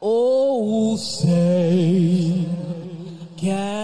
Oh, say, can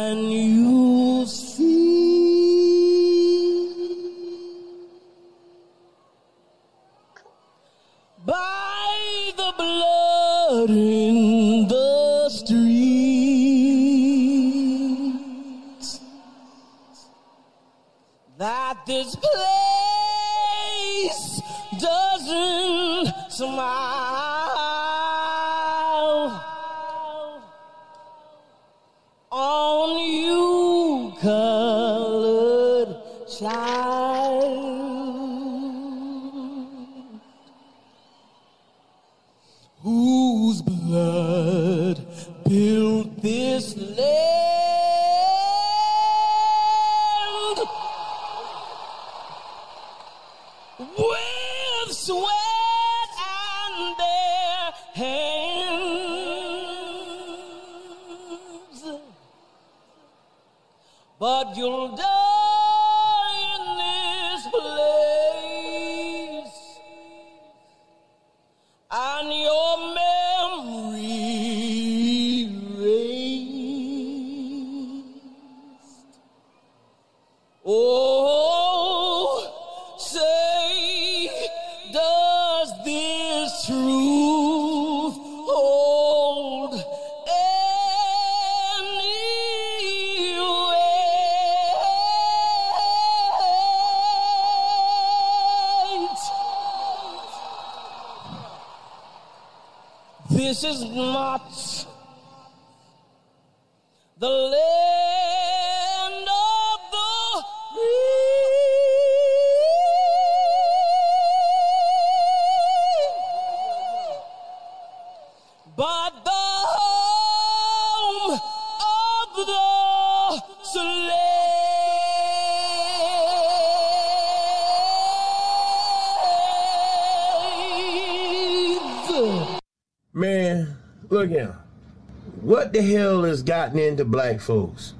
folks?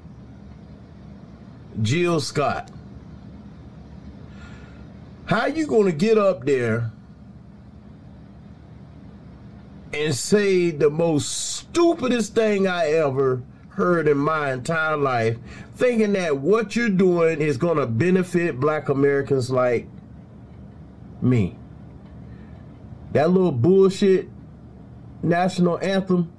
Jill Scott. How you gonna get up there and say the most stupidest thing I ever heard in my entire life, thinking that what you're doing is gonna benefit black Americans like me? That little bullshit national anthem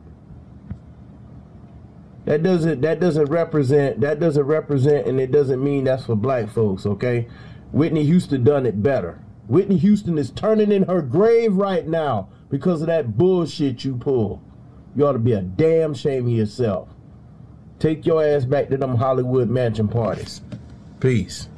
that doesn't that doesn't represent that doesn't represent and it doesn't mean that's for black folks okay? Whitney houston done it better. Whitney houston is turning in her grave right now because of that bullshit you pull. You ought to be a damn shame of yourself. Take your ass back to them hollywood mansion parties. Peace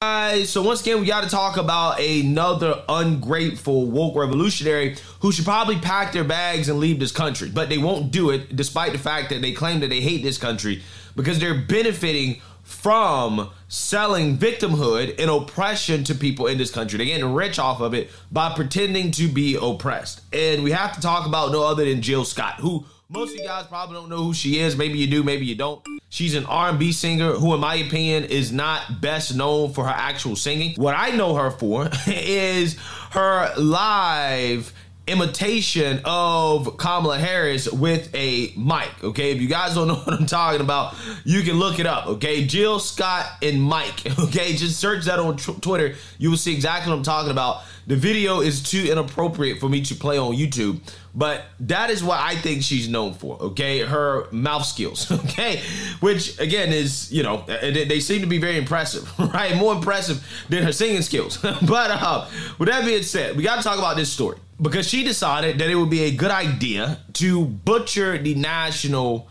Guys, so once again, we got to talk about another ungrateful woke revolutionary who should probably pack their bags and leave this country, but they won't do it despite the fact that they claim that they hate this country because they're benefiting from selling victimhood and oppression to people in this country. They're getting rich off of it by pretending to be oppressed. And we have to talk about no other than Jill Scott, who most of you guys probably don't know who she is. Maybe you do, maybe you don't. She's an R&B singer who, in my opinion, is not best known for her actual singing. What I know her for is her live imitation of Kamala Harris with a mic. Okay, if you guys don't know what I'm talking about, you can look it up. Okay, Jill Scott and Mike. Okay, just search that on tw- Twitter. You will see exactly what I'm talking about. The video is too inappropriate for me to play on YouTube, but that is what I think she's known for. Okay, her mouth skills. Okay, which again is you know they, seem to be very impressive, right? More impressive than her singing skills. but uh, with that being said, we got to talk about this story because she decided that it would be a good idea to butcher the national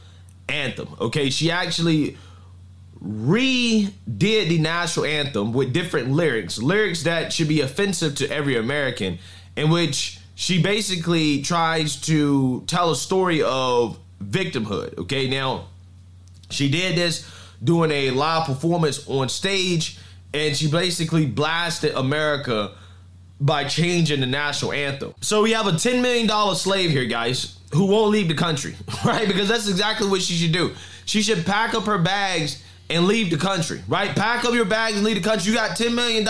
anthem. Okay, she actually redid the national anthem with different lyrics, lyrics that should be offensive to every American, in which she basically tries to tell a story of victimhood. Okay, now she did this doing a live performance on stage, and she basically blasted America by changing the national anthem. So we have a $10 million slave here, guys, who won't leave the country, right? Because that's exactly what she should do. She should pack up her bags and leave the country, right? Pack up your bags and leave the country. You got $10 million.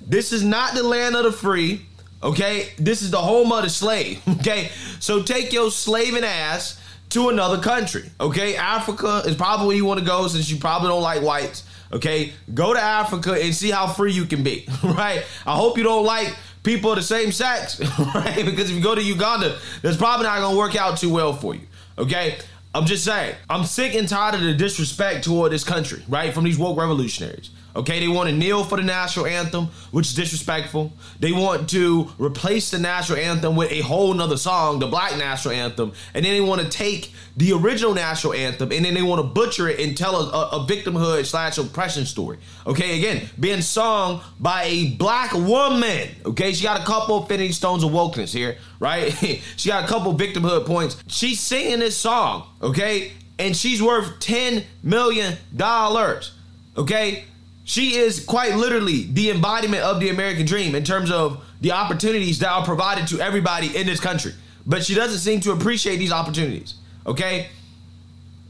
This is not the land of the free. Okay, this is the home of the slave. Okay, so take your slaving ass to another country. Okay, Africa is probably where you want to go since you probably don't like whites. Okay, go to Africa and see how free you can be. Right? I hope you don't like people of the same sex. Right? Because if you go to Uganda, that's probably not gonna work out too well for you. Okay. I'm just saying, I'm sick and tired of the disrespect toward this country, right? From these woke revolutionaries. Okay, they want to kneel for the national anthem, which is disrespectful. They want to replace the national anthem with a whole nother song, the black national anthem, and then they want to take the original national anthem and then they want to butcher it and tell a, a, victimhood slash oppression story. Okay, again, being sung by a black woman. Okay, she got a couple Infinity Stones of wokeness here, right? she got a couple victimhood points. She's singing this song, okay, and she's worth ten million dollars. Okay, she is quite literally the embodiment of the American dream in terms of the opportunities that are provided to everybody in this country. But she doesn't seem to appreciate these opportunities. Okay?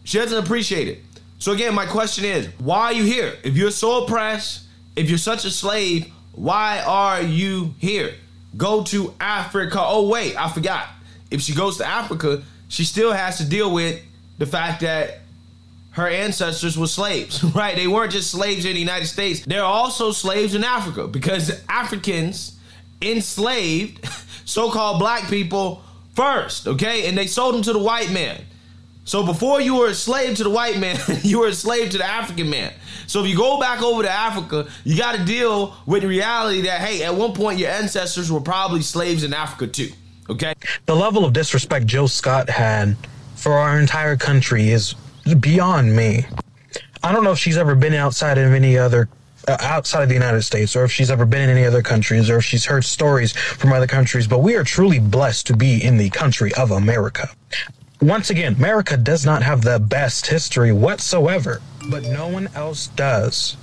She doesn't appreciate it. So again, my question is, why are you here? If you're so oppressed, if you're such a slave, why are you here? Go to Africa. Oh wait, I forgot. If she goes to Africa, she still has to deal with the fact that her ancestors were slaves, right? They weren't just slaves in the United States. They're also slaves in Africa because Africans enslaved so-called black people first, okay? And they sold them to the white man. So before you were a slave to the white man, you were a slave to the African man. So if you go back over to Africa, you got to deal with the reality that hey, at one point your ancestors were probably slaves in Africa too. Okay? The level of disrespect Jill Scott had for our entire country is beyond me. I don't know if she's ever been outside of any other uh, outside of the United States or if she's ever been in any other countries or if she's heard stories from other countries, but we are truly blessed to be in the country of America. Once again, America does not have the best history whatsoever, but no one else does.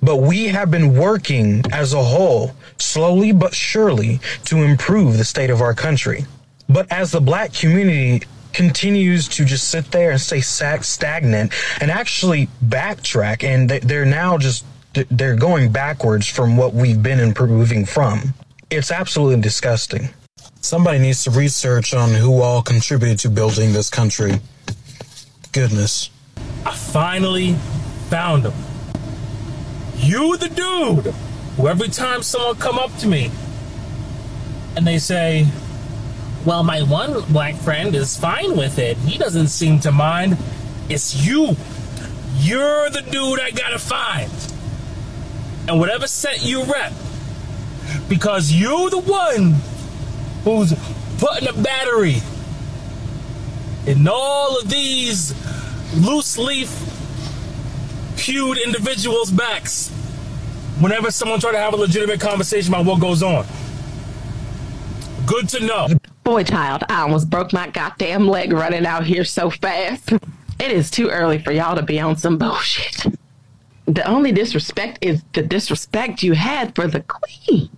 But we have been working as a whole, slowly but surely, to improve the state of our country. But as the black community continues to just sit there and stay stagnant and actually backtrack and they're now just they're going backwards from what we've been improving from it's absolutely disgusting somebody needs to research on who all contributed to building this country goodness i finally found him you the dude who every time someone come up to me and they say well, my one black friend is fine with it. He doesn't seem to mind. It's you. You're the dude I gotta find. And whatever set you rep, because you're the one who's putting a battery in all of these loose leaf pewed individuals' backs whenever someone try to have a legitimate conversation about what goes on. Good to know. Boy, child, I almost broke my goddamn leg running out here so fast. It is too early for y'all to be on some bullshit. The only disrespect is the disrespect you had for the queen.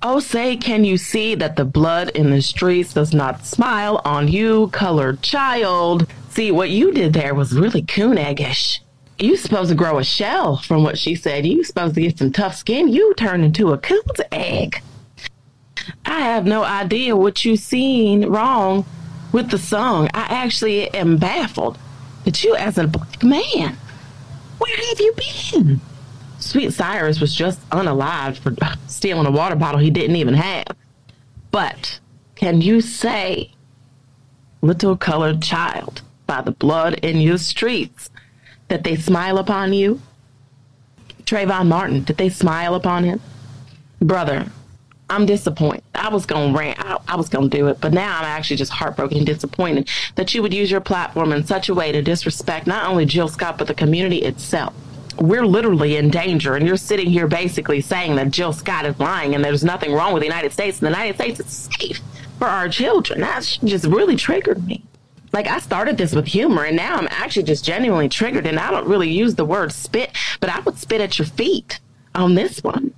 Oh, say, can you see that the blood in the streets does not smile on you, colored child? See, what you did there was really coon eggish. You supposed to grow a shell from what she said. You supposed to get some tough skin. You turned into a coon's egg. I have no idea what you seen wrong with the song. I actually am baffled that you, as a black man, where have you been? Sweet Cyrus was just unalived for stealing a water bottle he didn't even have. But can you say, little colored child, by the blood in your streets, that they smile upon you? Trayvon Martin, did they smile upon him? Brother, I'm disappointed. I was going to rant. I, I, was going to do it. But now I'm actually just heartbroken and disappointed that you would use your platform in such a way to disrespect not only Jill Scott, but the community itself. We're literally in danger. And you're sitting here basically saying that Jill Scott is lying and there's nothing wrong with the United States. And the United States is safe for our children. That just really triggered me. Like I started this with humor and now I'm actually just genuinely triggered. And I don't really use the word spit, but I would spit at your feet on this one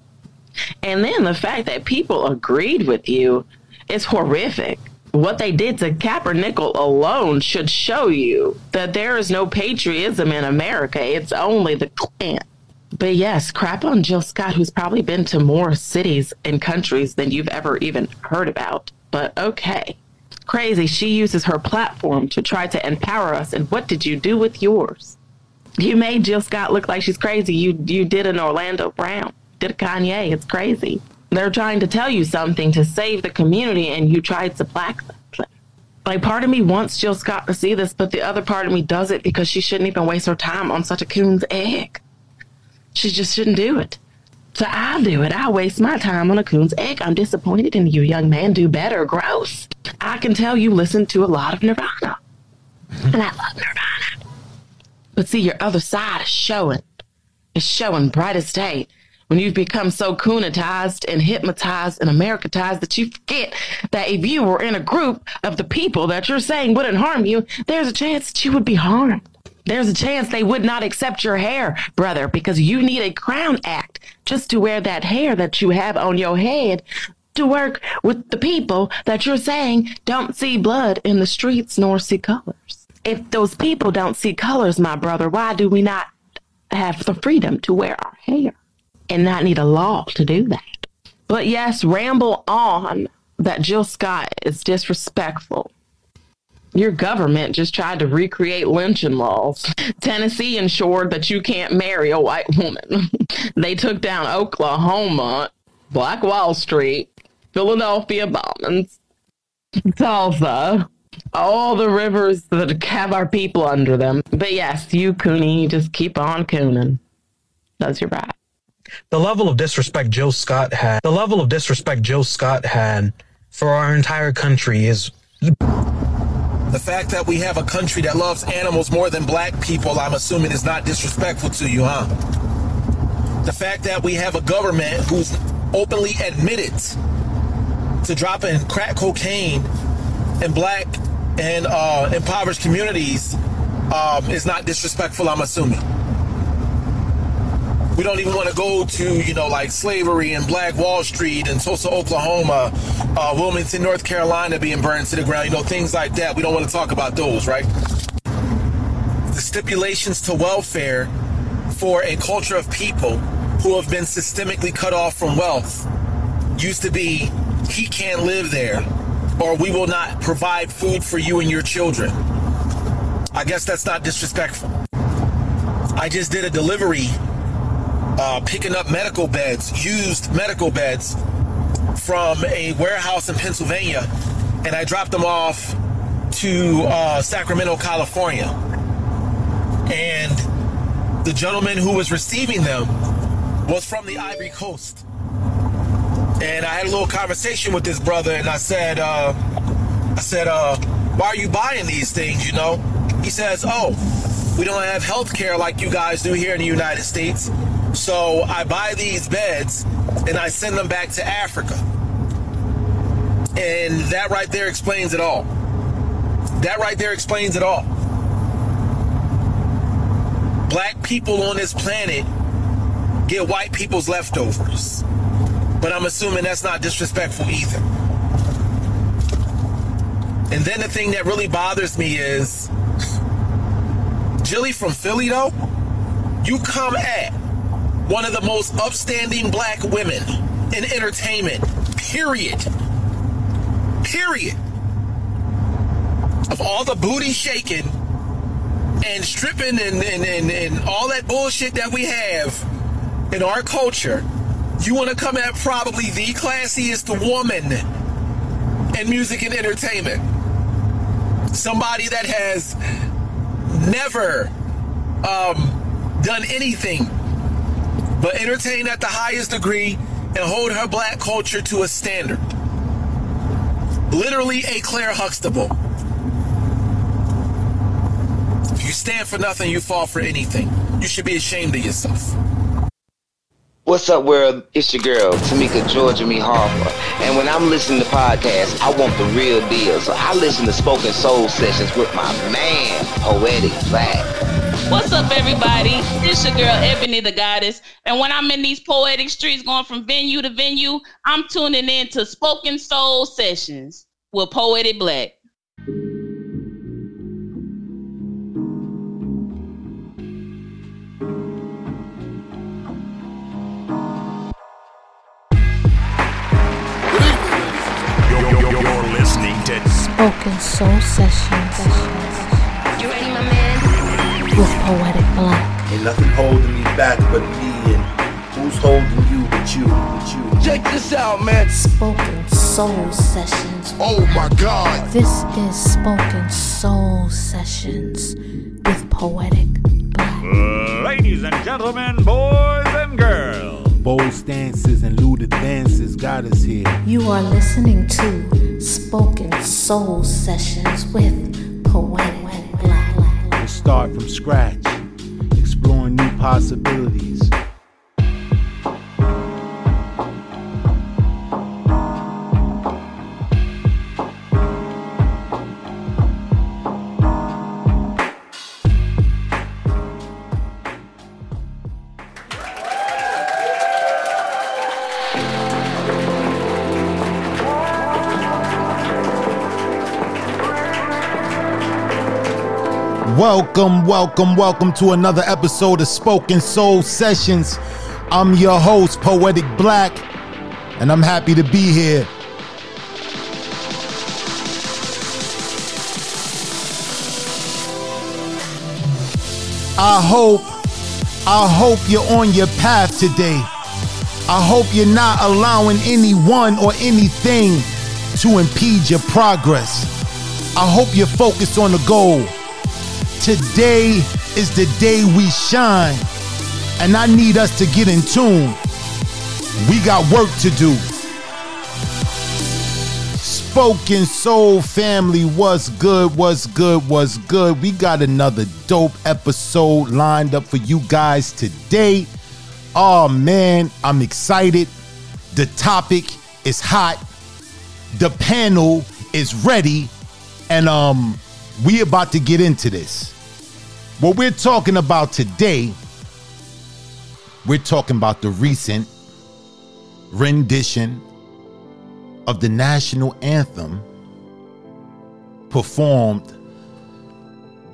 and then the fact that people agreed with you is horrific. What they did to Kaepernick alone should show you that there is no patriotism in America. It's only the Klan. But yes, crap on Jill Scott, who's probably been to more cities and countries than you've ever even heard about. But okay. Crazy. She uses her platform to try to empower us. And what did you do with yours? You made Jill Scott look like she's crazy. You you did an Orlando Brown, did a Kanye. It's crazy. They're trying to tell you something to save the community, and you tried to black them. Like part of me wants Jill Scott to see this, but the other part of me does it because she shouldn't even waste her time on such a coon's egg. She just shouldn't do it. So I do it. I waste my time on a coon's egg. I'm disappointed in you, young man. Do better. Gross. I can tell you listen to a lot of Nirvana. and I love Nirvana. But see, your other side is showing. It's showing bright as day when you've become so coonitized and hypnotized and Americanized that you forget that if you were in a group of the people that you're saying wouldn't harm you, there's a chance that you would be harmed. There's a chance they would not accept your hair, brother, because you need a crown act just to wear that hair that you have on your head to work with the people that you're saying don't see blood in the streets nor see colors. If those people don't see colors, my brother, why do we not have the freedom to wear our hair? And not need a law to do that. But yes, ramble on that Jill Scott is disrespectful. Your government just tried to recreate lynching laws. Tennessee ensured that you can't marry a white woman. they took down Oklahoma, Black Wall Street, Philadelphia bombings, Tulsa, all the rivers that have our people under them. But yes, you Cooney, just keep on cooning. That's your right the level of disrespect Joe Scott had, the level of disrespect Joe Scott had for our entire country is. The fact that we have a country that loves animals more than black people, I'm assuming, is not disrespectful to you, huh? The fact that we have a government who's openly admitted to dropping crack cocaine in black and uh, impoverished communities um, is not disrespectful, I'm assuming. We don't even want to go to, you know, like slavery and Black Wall Street and Tulsa, Oklahoma, uh, Wilmington, North Carolina being burned to the ground, you know, things like that. We don't want to talk about those, right? The stipulations to welfare for a culture of people who have been systemically cut off from wealth used to be he can't live there or we will not provide food for you and your children. I guess that's not disrespectful. I just did a delivery uh, picking up medical beds, used medical beds from a warehouse in Pennsylvania, and I dropped them off to uh, Sacramento, California. And the gentleman who was receiving them was from the Ivory Coast. And I had a little conversation with this brother, and I said, uh, I said, uh, why are you buying these things, you know? He says, oh, we don't have health care like you guys do here in the United States. So I buy these beds and I send them back to Africa. And that right there explains it all. That right there explains it all. Black people on this planet get white people's leftovers. But I'm assuming that's not disrespectful either. And then the thing that really bothers me is Jilly from Philly, though, you come at one of the most upstanding black women in entertainment, period. Period. Of all the booty shaking and stripping and, and, and, and all that bullshit that we have in our culture, you want to come at probably the classiest woman in music and entertainment. Somebody that has never um, done anything but entertain at the highest degree and hold her black culture to a standard. Literally a Claire Huxtable. If you stand for nothing, you fall for anything. You should be ashamed of yourself. What's up, world? It's your girl, Tamika Georgia Me Harper. And when I'm listening to podcasts, I want the real deal. So I listen to Spoken Soul Sessions with my man, Poetic Black. What's up, everybody? It's your girl Ebony the Goddess, and when I'm in these poetic streets, going from venue to venue, I'm tuning in to Spoken Soul Sessions with Poetic Black. Spoken Soul Sessions. You ready, my man? With Poetic Black. Ain't nothing holding me back but me and who's holding you but you, but you. Check this out, man. Spoken Soul Sessions. Oh my God. This is Spoken Soul Sessions with Poetic Black. Ladies and gentlemen, boys and girls. Bold stances and looted dances got us here. You are listening to Spoken Soul Sessions with Poetic Black. We'll start from scratch, exploring new possibilities. Welcome, welcome, welcome to another episode of Spoken Soul Sessions. I'm your host, Poetic Black, and I'm happy to be here. I hope, I hope you're on your path today. I hope you're not allowing anyone or anything to impede your progress. I hope you're focused on the goal. Today is the day we shine, and I need us to get in tune. We got work to do. Spoken Soul family, what's good? What's good? What's good? We got another dope episode lined up for you guys today. Oh man, I'm excited. The topic is hot. The panel is ready. And um we about to get into this. What we're talking about today, we're talking about the recent rendition of the national anthem performed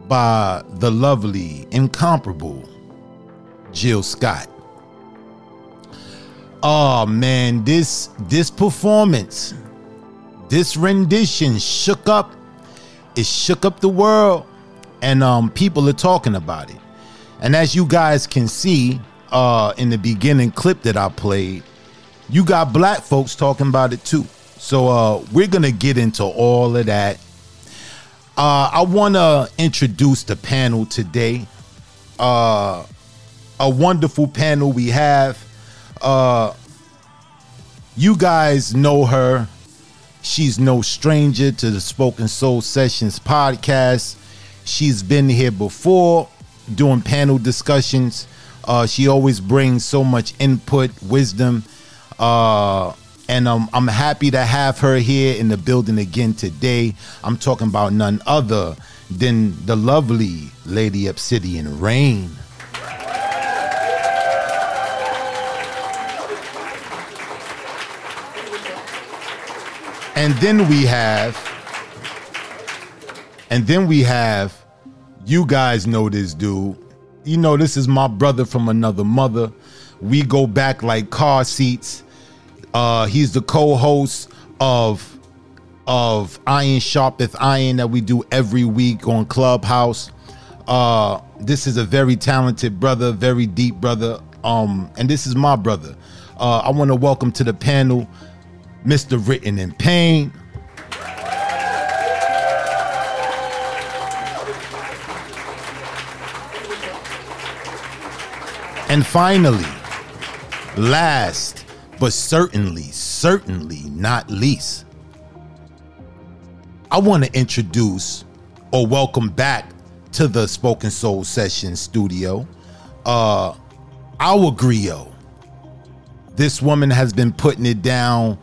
by the lovely, incomparable Jill Scott. Oh man, this this performance, this rendition shook up it shook up the world and um people are talking about it. And as you guys can see uh in the beginning clip that I played, you got black folks talking about it too. So uh we're to get into all of that. Uh I want to introduce the panel today. Uh a wonderful panel we have. Uh you guys know her. She's no stranger to the Spoken Soul Sessions podcast. She's been here before doing panel discussions. Uh, she always brings so much input, wisdom, uh, and um, I'm happy to have her here in the building again today. I'm talking about none other than the lovely Lady Obsidian Rain. And then we have, and then we have, you guys know this dude. You know, this is my brother from another mother. We go back like car seats. Uh, he's the co-host of of Iron Sharpeth Iron that we do every week on Clubhouse. Uh, this is a very talented brother, very deep brother. Um, and this is my brother. Uh, I want to welcome to the panel Mr. Written in Pain. And finally, last but certainly, certainly not least, I want to introduce or welcome back to the Spoken Soul Session studio, uh, our griot. This woman has been putting it down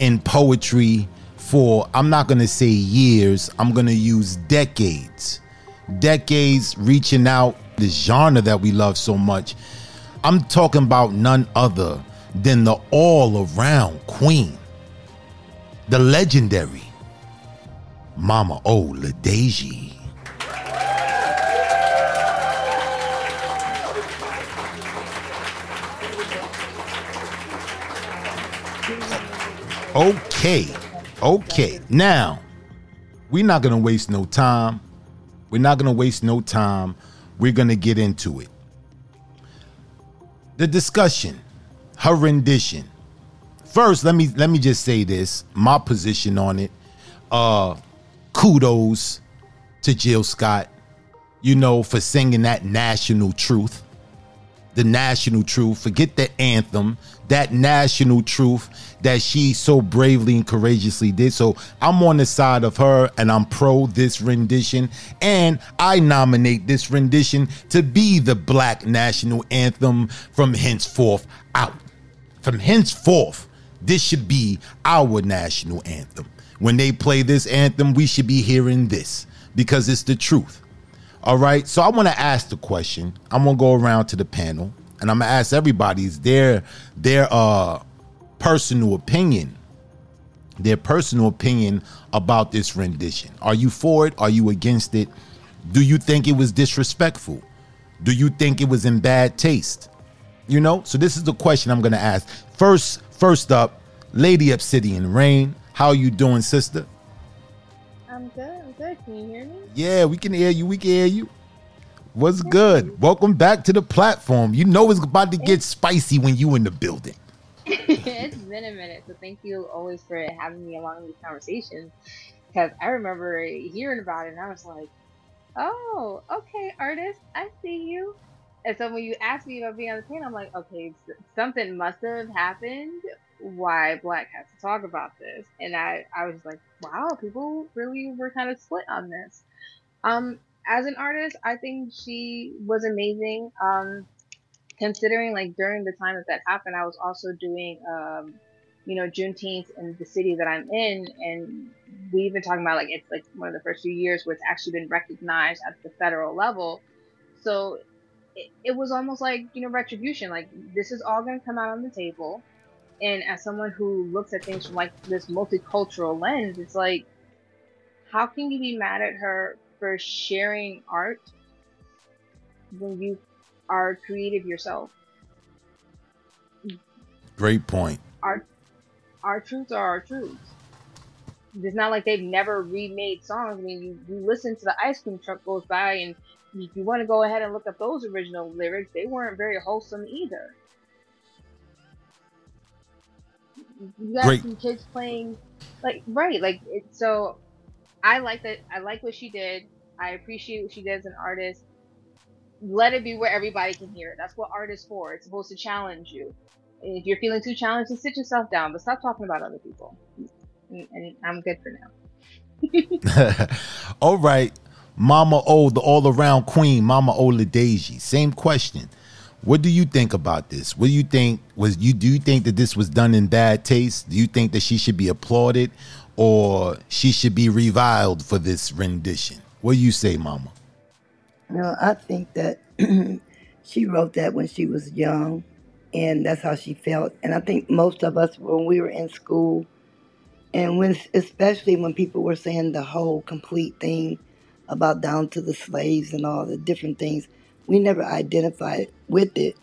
in poetry for, I'm not going to say years, I'm going to use decades. Decades reaching out this genre that we love so much. I'm talking about none other than the all around queen, the legendary Mama O. Okay, okay. Now, we're not gonna waste no time. We're not gonna waste no time. We're gonna get into it. The discussion, her rendition. First, let me let me just say this. My position on it. Uh kudos to Jill Scott, you know, for singing that national truth. The national truth. Forget the anthem. That national truth that she so bravely and courageously did. So I'm on the side of her and I'm pro this rendition. And I nominate this rendition to be the black national anthem from henceforth out. From henceforth, this should be our national anthem. When they play this anthem, we should be hearing this because it's the truth. All right. So I want to ask the question. I'm gonna go around to the panel and I'm gonna ask everybody's their their uh personal opinion. Their personal opinion about this rendition. Are you for it? Are you against it? Do you think it was disrespectful? Do you think it was in bad taste? You know, so this is the question I'm gonna ask. First, first up, Lady Obsidian Rain. How you doing, sister? I'm good. I'm good. Can you hear me? Yeah, we can hear you. We can hear you. What's good? Welcome back to the platform. You know it's about to get spicy when you in the building. it's been a minute, so thank you always for having me along these conversations. Because I remember hearing about it, and I was like, "Oh, okay, artist, I see you." And so when you asked me about being on the panel, I'm like, "Okay, something must have happened. Why Black has to talk about this?" And I, I was like, "Wow, people really were kind of split on this." Um, as an artist, I think she was amazing. Um, considering like during the time that that happened, I was also doing, um, you know, Juneteenth in the city that I'm in, and we've been talking about like it's like one of the first few years where it's actually been recognized at the federal level. So it, it was almost like you know retribution. Like this is all going to come out on the table, and as someone who looks at things from like this multicultural lens, it's like, how can you be mad at her for sharing art when you are creative yourself? Great point. Our our truths are our truths. It's not like they've never remade songs. I mean, you, you listen to the ice cream truck goes by, and if you want to go ahead and look up those original lyrics, they weren't very wholesome either. You got Great. some kids playing, like right, like it, so. I like that. I like what she did. I appreciate what she did as an artist. Let it be where everybody can hear it. That's what art is for. It's supposed to challenge you. If you're feeling too challenged, then sit yourself down. But stop talking about other people. And, and I'm good for now. all right. Mama O, the all around queen, Mama Ola Deji. Same question. What do you think about this? What do you think was you do you think that this was done in bad taste? Do you think that she should be applauded or she should be reviled for this rendition? What do you say, Mama? No, I think that she wrote that when she was young, and that's how she felt. And I think most of us, when we were in school, and when especially when people were saying the whole complete thing about down to the slaves and all the different things, we never identified with it.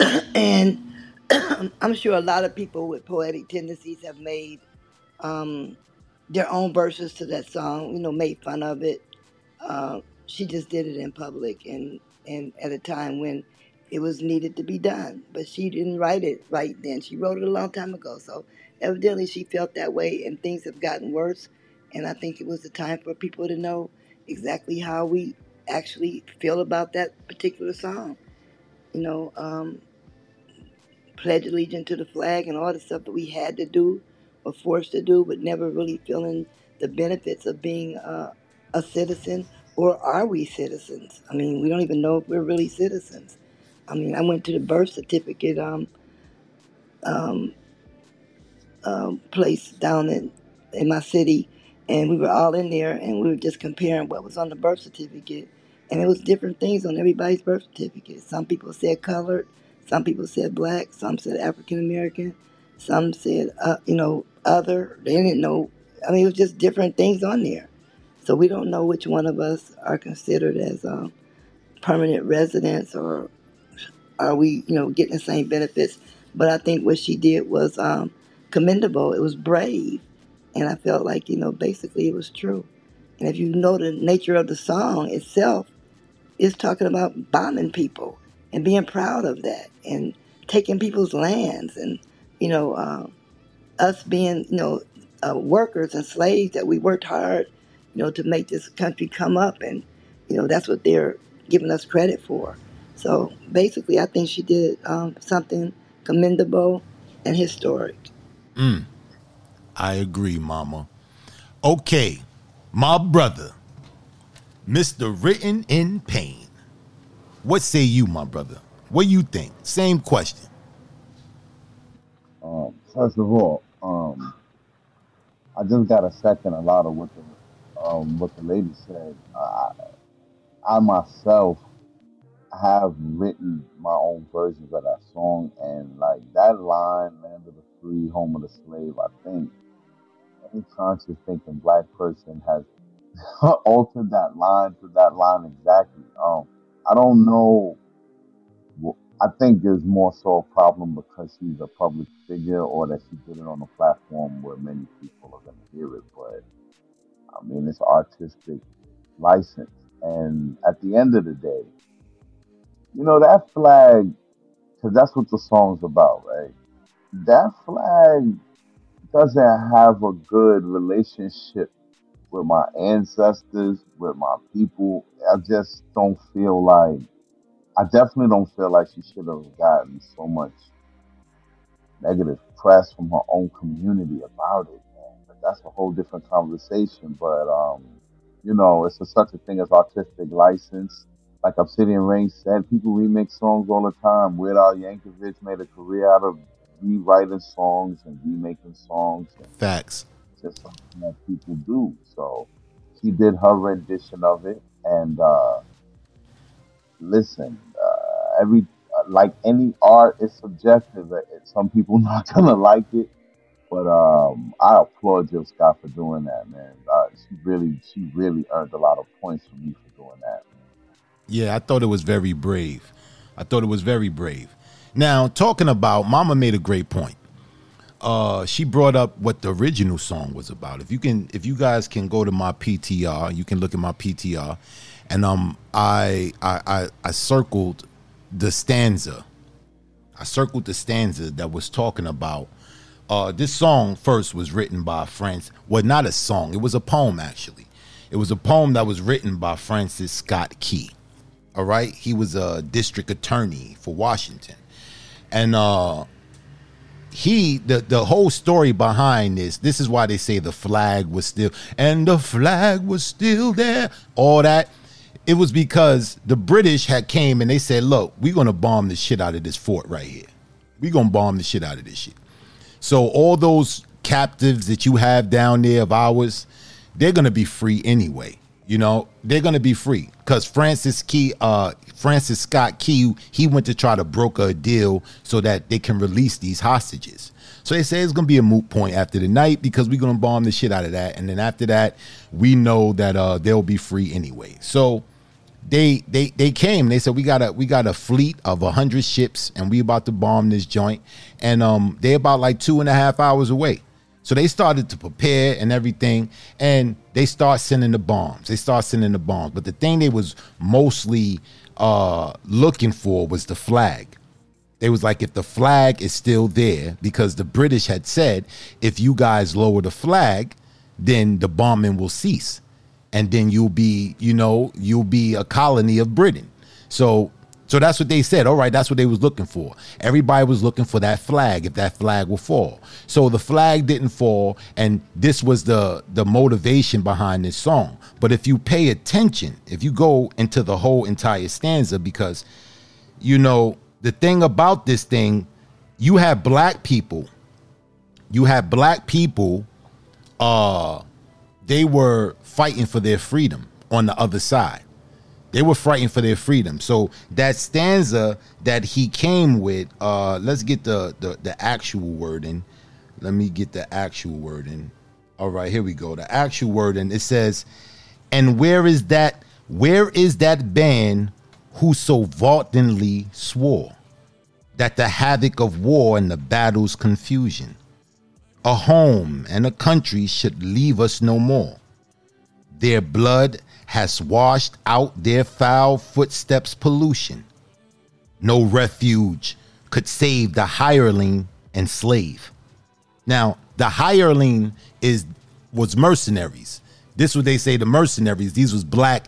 and I'm sure a lot of people with poetic tendencies have made um, their own verses to that song, you know, made fun of it. Uh, she just did it in public and, and at a time when it was needed to be done. But she didn't write it right then. She wrote it a long time ago. So evidently she felt that way and things have gotten worse. And I think it was the time for people to know exactly how we actually feel about that particular song. You know, um, pledge allegiance to the flag and all the stuff that we had to do or forced to do, but never really feeling the benefits of being uh, a citizen. Or are we citizens? I mean, we don't even know if we're really citizens. I mean, I went to the birth certificate um, um, um, place down in in my city, and we were all in there, and we were just comparing what was on the birth certificate, and it was different things on everybody's birth certificate. Some people said colored, some people said black, some said African American, some said uh, you know other. They didn't know. I mean, it was just different things on there. So we don't know which one of us are considered as um, permanent residents or are we, you know, getting the same benefits. But I think what she did was um, commendable. It was brave, and I felt like you know basically it was true. And if you know the nature of the song itself, it's talking about bombing people and being proud of that and taking people's lands and, you know, uh, us being, you know, uh, workers and slaves that we worked hard, you know, to make this country come up. And, you know, that's what they're giving us credit for. So basically, I think she did um, something commendable and historic. Mm. I agree, Mama. Okay, my brother, Mr. Written in Pain. What say you, my brother? What you think? Same question. Um, first of all, um, I just got to second a lot of what the um, what the lady said. I, I myself have written my own versions of that song, and like that line, "Land of the Free, Home of the Slave." I think any conscious thinking black person has altered that line to that line exactly. Um, I don't know. I think there's more so a problem because she's a public figure, or that she did it on a platform where many people are going to hear it. But I mean, it's artistic license, and at the end of the day, you know that flag, because that's what the song's about, right? That flag doesn't have a good relationship with my ancestors, with my people. I just don't feel like, I definitely don't feel like she should have gotten so much negative press from her own community about it. But that's a whole different conversation. But, um, you know, it's a, such a thing as artistic license. Like Obsidian Rain said, people remix songs all the time. Weird Al Yankovic made a career out of rewriting songs and remaking songs. Facts. Just something that people do. So she did her rendition of it, and uh, listen, uh, every like any art is subjective. Uh, Some people not gonna like it, but um, I applaud Jill Scott for doing that, man. Uh, she really, she really earned a lot of points from me for doing that. Yeah, I thought it was very brave. I thought it was very brave. Now, talking about Mama made a great point. Uh, she brought up what the original song was about. If you can, if you guys can go to my PTR, you can look at my PTR, and um, I I I, I circled the stanza. I circled the stanza that was talking about. Uh, this song first was written by France. Well, not a song. It was a poem actually. It was a poem that was written by Francis Scott Key. All right, he was a district attorney for Washington, and uh, he the the whole story behind this. This is why they say the flag was still and the flag was still there. All that. It was because the British had came and they said, "Look, we're gonna bomb the shit out of this fort right here. We're gonna bomb the shit out of this shit." So all those captives that you have down there of ours, they're gonna be free anyway. You know, they're gonna be free because Francis Key, uh, Francis Scott Key, he went to try to broker a deal so that they can release these hostages. So they say it's gonna be a moot point after the night because we're gonna bomb the shit out of that, and then after that, we know that uh, they'll be free anyway. So they they they came. They said we got a we got a fleet of a hundred ships, and we about to bomb this joint. And um, they about like two and a half hours away. So they started to prepare and everything, and they start sending the bombs. They start sending the bombs. But the thing they was mostly uh, looking for was the flag. They was like, if the flag is still there, because the British had said, if you guys lower the flag, then the bombing will cease and then you'll be you know you'll be a colony of britain so so that's what they said. All right that's what they was looking for. Everybody was looking for that flag if that flag will fall. So the flag didn't fall and this was the the motivation behind this song. But if you pay attention if you go into the whole entire stanza because you know the thing about this thing you have black people you have black people uh they were fighting for their freedom on the other side. They were fighting for their freedom. So that stanza that he came with, uh, let's get the, the the actual wording. Let me get the actual wording. All right, here we go. The actual wording. It says, "And where is that? Where is that band who so vauntingly swore that the havoc of war and the battle's confusion, a home and a country should leave us no more?" Their blood has washed out their foul footsteps pollution. No refuge could save the hireling and slave. Now, the hireling is was mercenaries. This what they say the mercenaries. These was black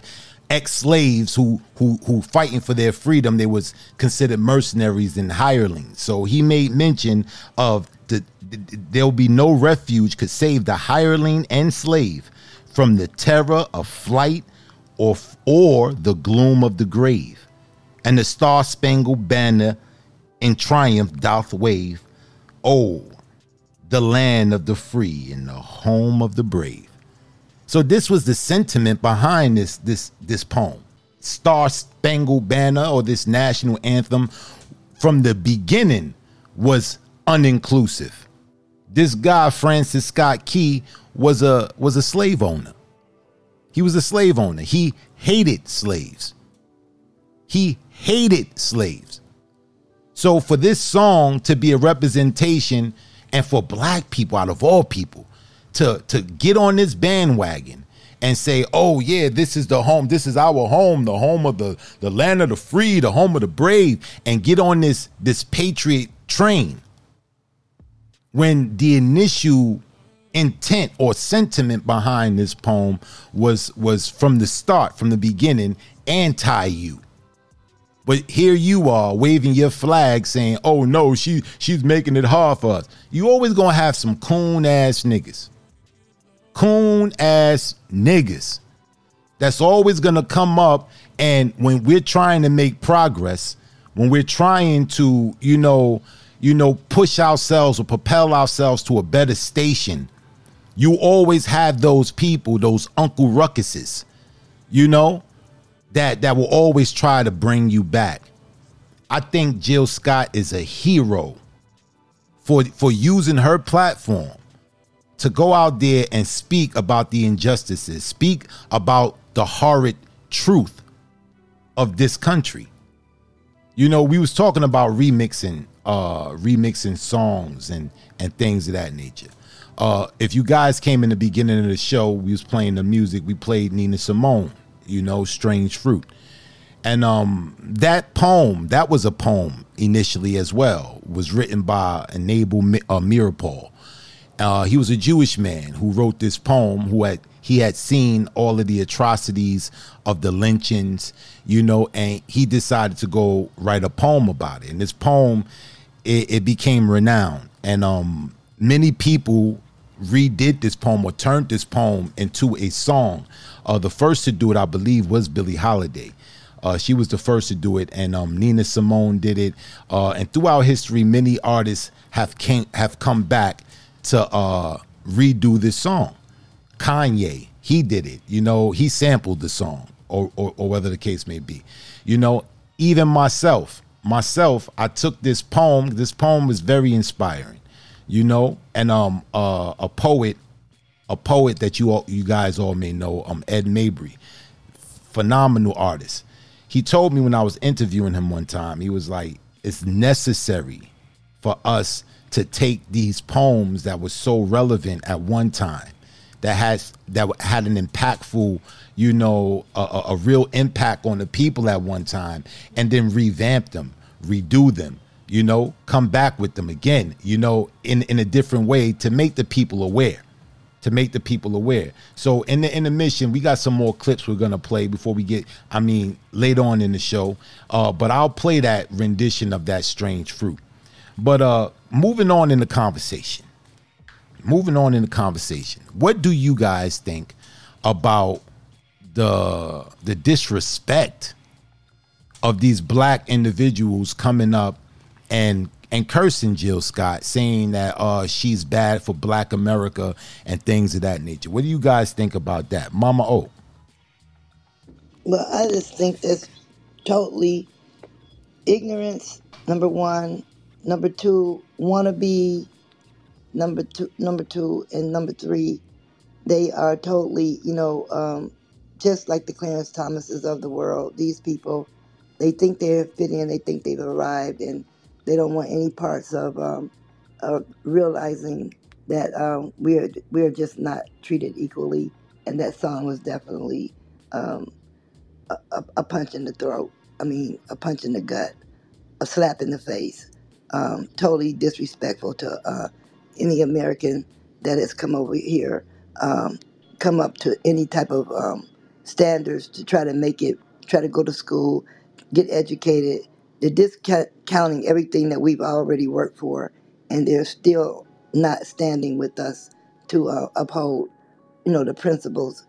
ex-slaves who who who fighting for their freedom. They was considered mercenaries and hirelings. So he made mention of the, the there'll be no refuge could save the hireling and slave from the terror of flight or or the gloom of the grave. And the star-spangled banner in triumph doth wave. Oh, the land of the free and the home of the brave. So this was the sentiment behind this this this poem. Star Spangled Banner or this national anthem from the beginning was uninclusive. This guy Francis Scott Key was a was a slave owner. He was a slave owner. He hated slaves. He hated slaves. So for this song to be a representation and for black people out of all people to to get on this bandwagon and say, "Oh yeah, this is the home. This is our home, the home of the the land of the free, the home of the brave," and get on this this patriot train. When the initial intent or sentiment behind this poem was was from the start, from the beginning, anti you. But here you are waving your flag saying, "Oh no, she she's making it hard for us." You always gonna have some coon ass niggas coon ass niggas that's always gonna come up and when we're trying to make progress when we're trying to you know you know push ourselves or propel ourselves to a better station you always have those people those uncle ruckuses you know that that will always try to bring you back i think jill scott is a hero for for using her platform to go out there and speak about the injustices, speak about the horrid truth of this country. You know, we was talking about remixing, uh, remixing songs and and things of that nature. Uh, if you guys came in the beginning of the show, we was playing the music. We played Nina Simone, you know, "Strange Fruit," and um, that poem, that was a poem initially as well, was written by Abel uh, Meeropol uh, he was a Jewish man who wrote this poem. Who had he had seen all of the atrocities of the lynchings, you know, and he decided to go write a poem about it. And this poem, it, it became renowned, and um, many people redid this poem or turned this poem into a song. Uh, the first to do it, I believe, was Billie Holiday. Uh, she was the first to do it, and um, Nina Simone did it. Uh, and throughout history, many artists have came have come back to uh, redo this song. Kanye, he did it. You know, he sampled the song, or, or or whether the case may be. You know, even myself, myself, I took this poem. This poem was very inspiring. You know, and um, uh, a poet, a poet that you all, you guys all may know, um, Ed Mabrey, phenomenal artist. He told me when I was interviewing him one time, he was like, "It's necessary for us to take these poems that were so relevant at one time that has that had an impactful you know a, a, a real impact on the people at one time and then revamp them redo them you know come back with them again you know in in a different way to make the people aware to make the people aware so in the in the mission we got some more clips we're gonna play before we get i mean later on in the show uh but i'll play that rendition of that strange fruit but uh moving on in the conversation. Moving on in the conversation. What do you guys think about the the disrespect of these black individuals coming up and and cursing Jill Scott, saying that uh, she's bad for Black America and things of that nature. What do you guys think about that, Mama O? Well, I just think that's totally ignorance, number one. Number two, wannabe. Number two, number two, and number three, they are totally, you know, um, just like the Clarence Thomases of the world. These people, they think they're fit in, they think they've arrived, and they don't want any parts of, um, of realizing that um, we're we're just not treated equally and that song was definitely um, a, a, a punch in the throat. I mean, a punch in the gut, a slap in the face. Um, totally disrespectful to uh, any American that has come over here, um, come up to any type of um, standards to try to make it, try to go to school, get educated. They're discounting everything that we've already worked for, and they're still not standing with us to uh, uphold, you know, the principles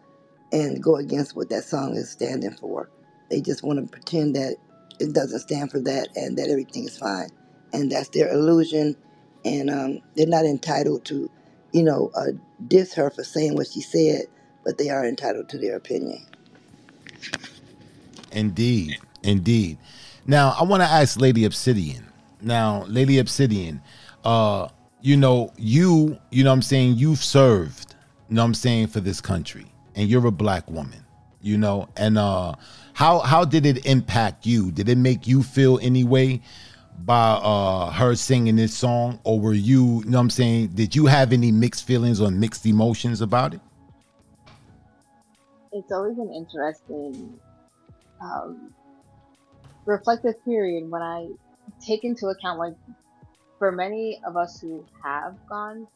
and go against what that song is standing for. They just want to pretend that it doesn't stand for that and that everything is fine, and that's their illusion. And um, they're not entitled to, you know, uh, diss her for saying what she said, but they are entitled to their opinion. Indeed, indeed. Now I want to ask Lady Obsidian. Now, Lady Obsidian, uh, you know, you, you know what I'm saying, you've served, you know what I'm saying, for this country. And you're a black woman, you know, and uh how how did it impact you? Did it make you feel any way by uh her singing this song? Or were you, you know what I'm saying, did you have any mixed feelings or mixed emotions about it? It's always an interesting um, reflective period when I take into account like for many of us who have gone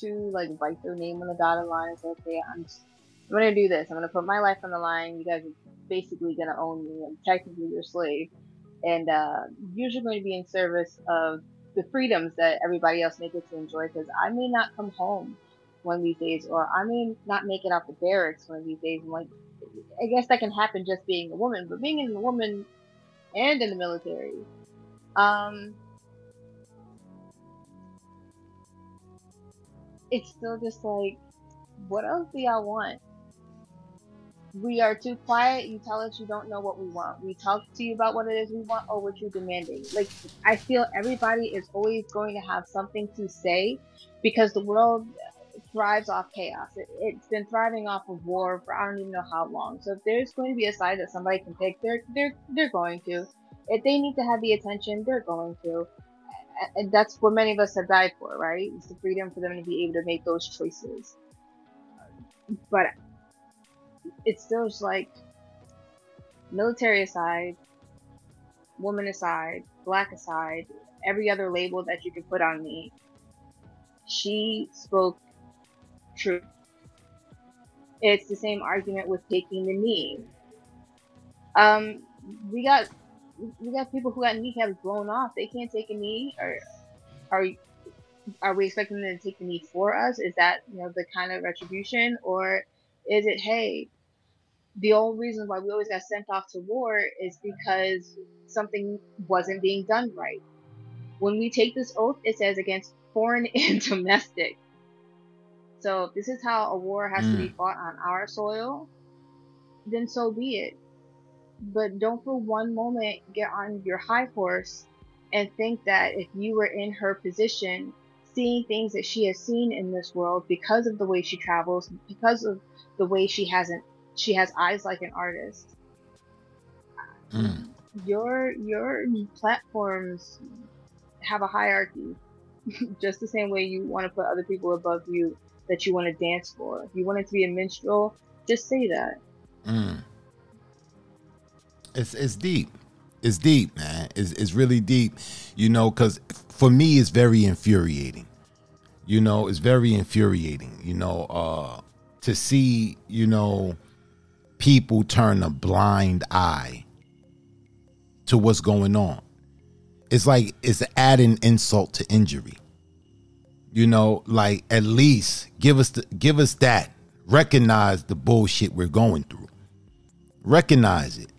to like write their name on the dotted line and say, okay, I'm, just, I'm gonna do this. I'm gonna put my life on the line. You guys are basically gonna own me. I'm technically your slave, and uh, usually going to be in service of the freedoms that everybody else may get to enjoy. Because I may not come home one of these days, or I may not make it out the barracks one of these days. And like, I guess that can happen just being a woman, but being a woman and in the military, um, it's still just like, what else do y'all want? We are too quiet. You tell us you don't know what we want. We talk to you about what it is we want or what you're demanding. Like, I feel everybody is always going to have something to say because the world thrives off chaos. It, it's been thriving off of war for I don't even know how long. So if there's going to be a side that somebody can pick, they're they're they're going to. If they need to have the attention, they're going to and that's what many of us have died for, right? It's the freedom for them to be able to make those choices. But it's still just like military aside, woman aside, black aside, every other label that you could put on me, she spoke truth. It's the same argument with taking the knee. Um, we got we got people who got kneecaps blown off. They can't take a knee, or are are we expecting them to take the knee for us? Is that you know the kind of retribution, or is it hey, the old reason why we always got sent off to war is because something wasn't being done right. When we take this oath, it says against foreign and domestic. So if this is how a war has to be fought on our soil, then so be it but don't for one moment get on your high horse and think that if you were in her position, seeing things that she has seen in this world because of the way she travels, because of the way she hasn't she has eyes like an artist. Mm. Your your platforms have a hierarchy. Just the same way you want to put other people above you that you want to dance for. If you want it to be a minstrel, just say that. Mm. It's it's deep. It's deep, man. It's it's really deep. You know, because for me, it's very infuriating. You know, it's very infuriating. You know, uh, to see you know people turn a blind eye to what's going on. It's like it's adding insult to injury. You know, like at least give us the, give us that. Recognize the bullshit we're going through. Recognize it.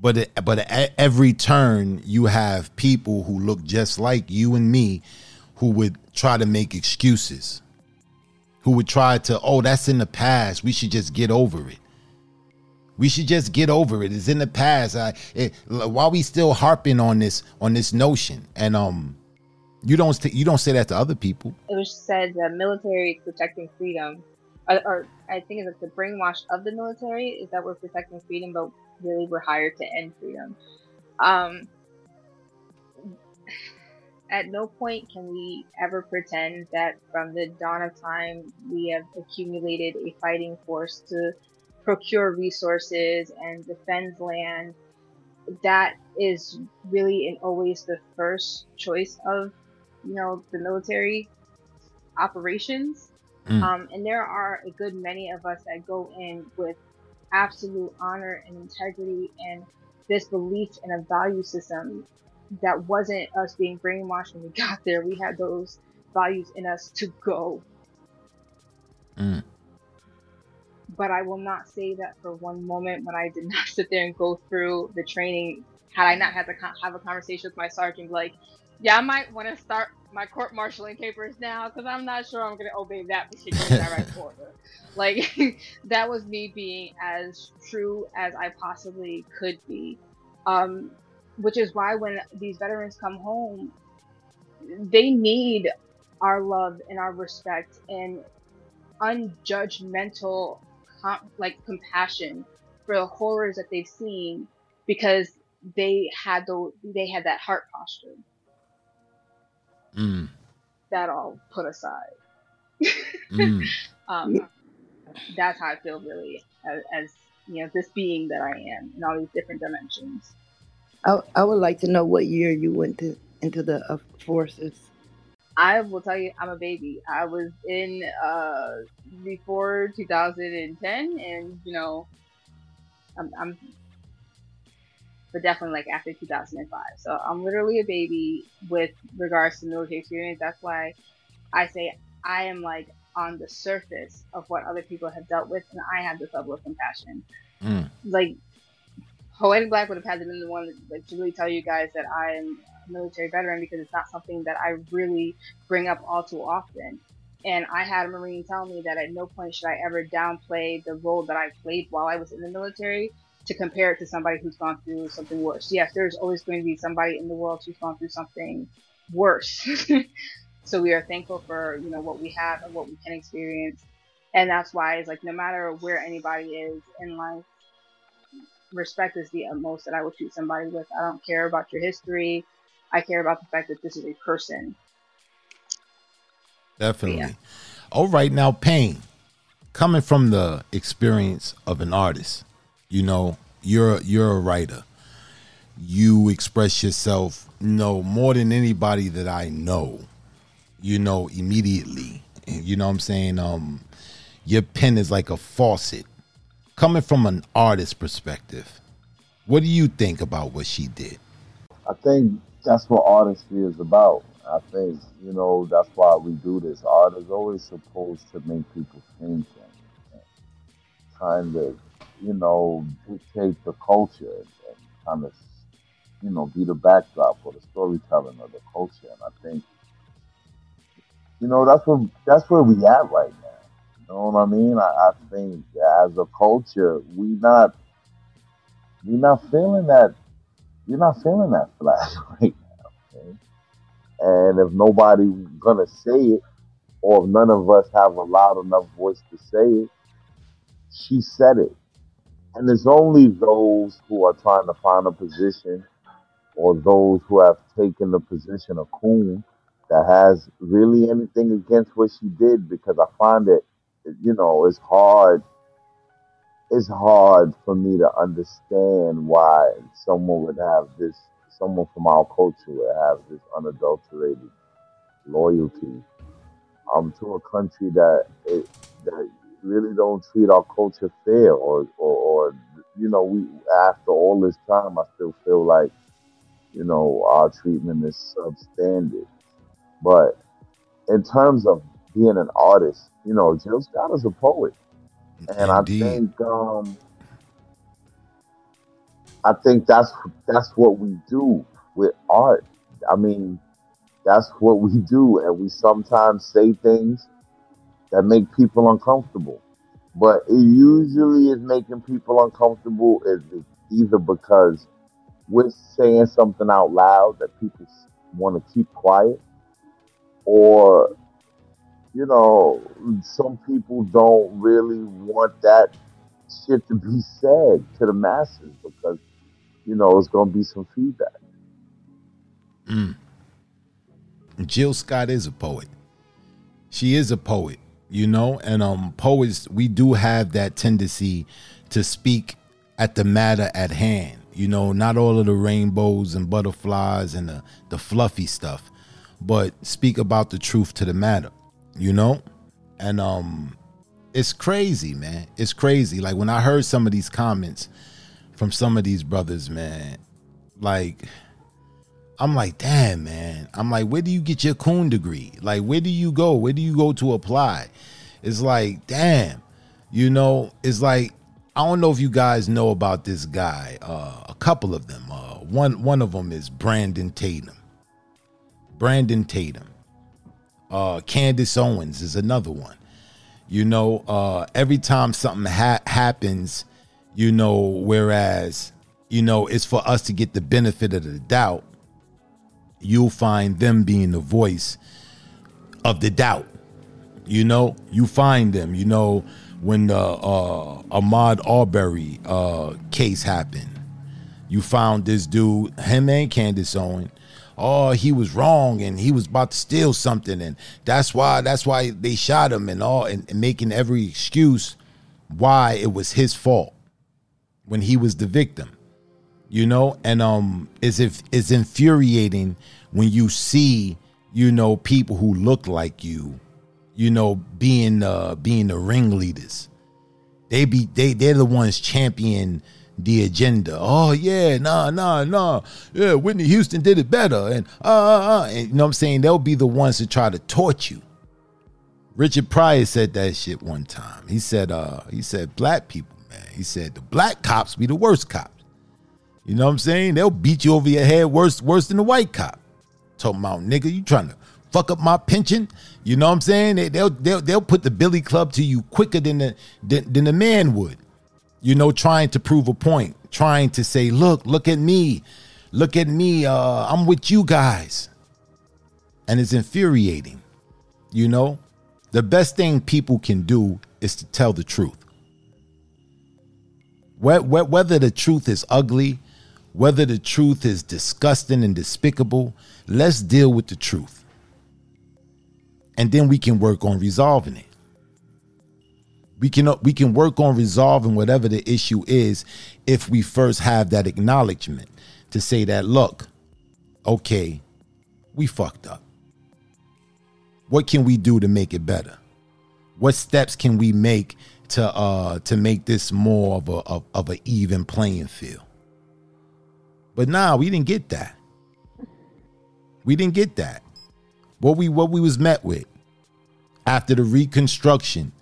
But it, but at every turn you have people who look just like you and me who would try to make excuses. Who would try to oh that's in the past. We should just get over it. We should just get over it. It's in the past. I, it, why we still harping on this on this notion? And um you don't you don't say that to other people It was said that military is protecting freedom, or, or I think it's like the brainwash of the military is that we're protecting freedom, but really we're hired to end freedom. Um, at no point can we ever pretend that from the dawn of time we have accumulated a fighting force to procure resources and defend land. That is really and always the first choice of, you know, the military operations. Mm. Um, and there are a good many of us that go in with absolute honor and integrity and this belief in a value system that wasn't us being brainwashed when we got there. We had those values in us to go. Mm. But I will not say that for one moment when I did not sit there and go through the training. Had I not had to have a conversation with my sergeant, like, yeah, I might want to start my court martialing papers now because I'm not sure I'm going to obey that particular direct order. Like, that was me being as true as I possibly could be. Um, which is why when these veterans come home, they need our love and our respect and unjudgmental, com- like compassion for the horrors that they've seen because they had the they had that heart posture. Mm. That all put aside. Mm. um, that's how I feel really as, as you know this being that I am in all these different dimensions. I, I would like to know what year you went to into the uh, forces. I will tell you, I'm a baby. I was in uh, before 2010, and you know, I'm, I'm, but definitely like after 2005. So I'm literally a baby with regards to military experience. That's why I say I am like on the surface of what other people have dealt with, and I have this level of compassion. Mm. Like Poetic Black would have had to been the one like, to really tell you guys that I am a military veteran because it's not something that I really bring up all too often. And I had a Marine tell me that at no point should I ever downplay the role that I played while I was in the military to compare it to somebody who's gone through something worse. Yes, there's always going to be somebody in the world who's gone through something worse. so we are thankful for, you know, what we have and what we can experience. And that's why it's like no matter where anybody is in life, respect is the utmost that I will treat somebody with. I don't care about your history. I care about the fact that this is a person. Definitely. All right, now pain coming from the experience of an artist, you know, you're you're a writer. You express yourself, you know, more than anybody that I know. You know, immediately. You know what I'm saying? Um your pen is like a faucet. Coming from an artist perspective, what do you think about what she did? I think that's what artistry is about. I think, you know, that's why we do this. Art is always supposed to make people think and kind of, you know, dictate the culture and kind of, you know, be the backdrop for the storytelling of the culture. And I think, you know, that's where that's where we at right now. You know what I mean? I, I think as a culture, we not we not feeling that you're not feeling that flash right now. Okay? And if nobody gonna say it, or if none of us have a loud enough voice to say it, she said it. And it's only those who are trying to find a position or those who have taken the position of coon that has really anything against what she did because I find it, you know, it's hard. It's hard for me to understand why someone would have this, someone from our culture would have this unadulterated loyalty um, to a country that it, that really don't treat our culture fair, or, or, or you know, we after all this time, I still feel like you know our treatment is substandard. But in terms of being an artist, you know, Jill Scott is a poet, and Indeed. I think um, I think that's that's what we do with art. I mean, that's what we do, and we sometimes say things that make people uncomfortable. But it usually is making people uncomfortable is either because we're saying something out loud that people want to keep quiet, or you know, some people don't really want that shit to be said to the masses because you know it's gonna be some feedback. Mm. Jill Scott is a poet. She is a poet, you know, and um poets we do have that tendency to speak at the matter at hand. You know, not all of the rainbows and butterflies and the, the fluffy stuff, but speak about the truth to the matter, you know? And um it's crazy, man. It's crazy. Like when I heard some of these comments from some of these brothers, man, like I'm like, damn, man. I'm like, where do you get your coon degree? Like, where do you go? Where do you go to apply? It's like, damn, you know, it's like, I don't know if you guys know about this guy. Uh, a couple of them. Uh, one one of them is Brandon Tatum. Brandon Tatum. Uh, Candace Owens is another one. You know, uh, every time something ha- happens, you know, whereas, you know, it's for us to get the benefit of the doubt, you'll find them being the voice of the doubt. You know, you find them, you know, when the uh, Ahmaud Arbery uh, case happened, you found this dude, him and Candace Owen. Oh, he was wrong and he was about to steal something, and that's why that's why they shot him and all and, and making every excuse why it was his fault when he was the victim. You know, and um it's if it's infuriating when you see, you know, people who look like you, you know, being uh being the ringleaders. They be they they're the ones champion the agenda. Oh yeah, nah, nah, nah. Yeah, Whitney Houston did it better. And uh, uh, uh and you know what I'm saying? They'll be the ones to try to torch you. Richard Pryor said that shit one time. He said, uh, he said, black people, man. He said the black cops be the worst cops. You know what I'm saying? They'll beat you over your head worse, worse than the white cop. Talking about nigga, you trying to fuck up my pension? You know what I'm saying? They, will they'll they'll put the billy club to you quicker than the than, than the man would you know, trying to prove a point, trying to say, look, look at me, look at me, uh, I'm with you guys. And it's infuriating, you know? The best thing people can do is to tell the truth. Whether the truth is ugly, whether the truth is disgusting and despicable, let's deal with the truth. And then we can work on resolving it. We can we can work on resolving whatever the issue is if we first have that acknowledgement to say that look okay we fucked up. What can we do to make it better? What steps can we make to uh to make this more of a of, of an even playing field but nah we didn't get that we didn't get that what we what we was met with after the reconstruction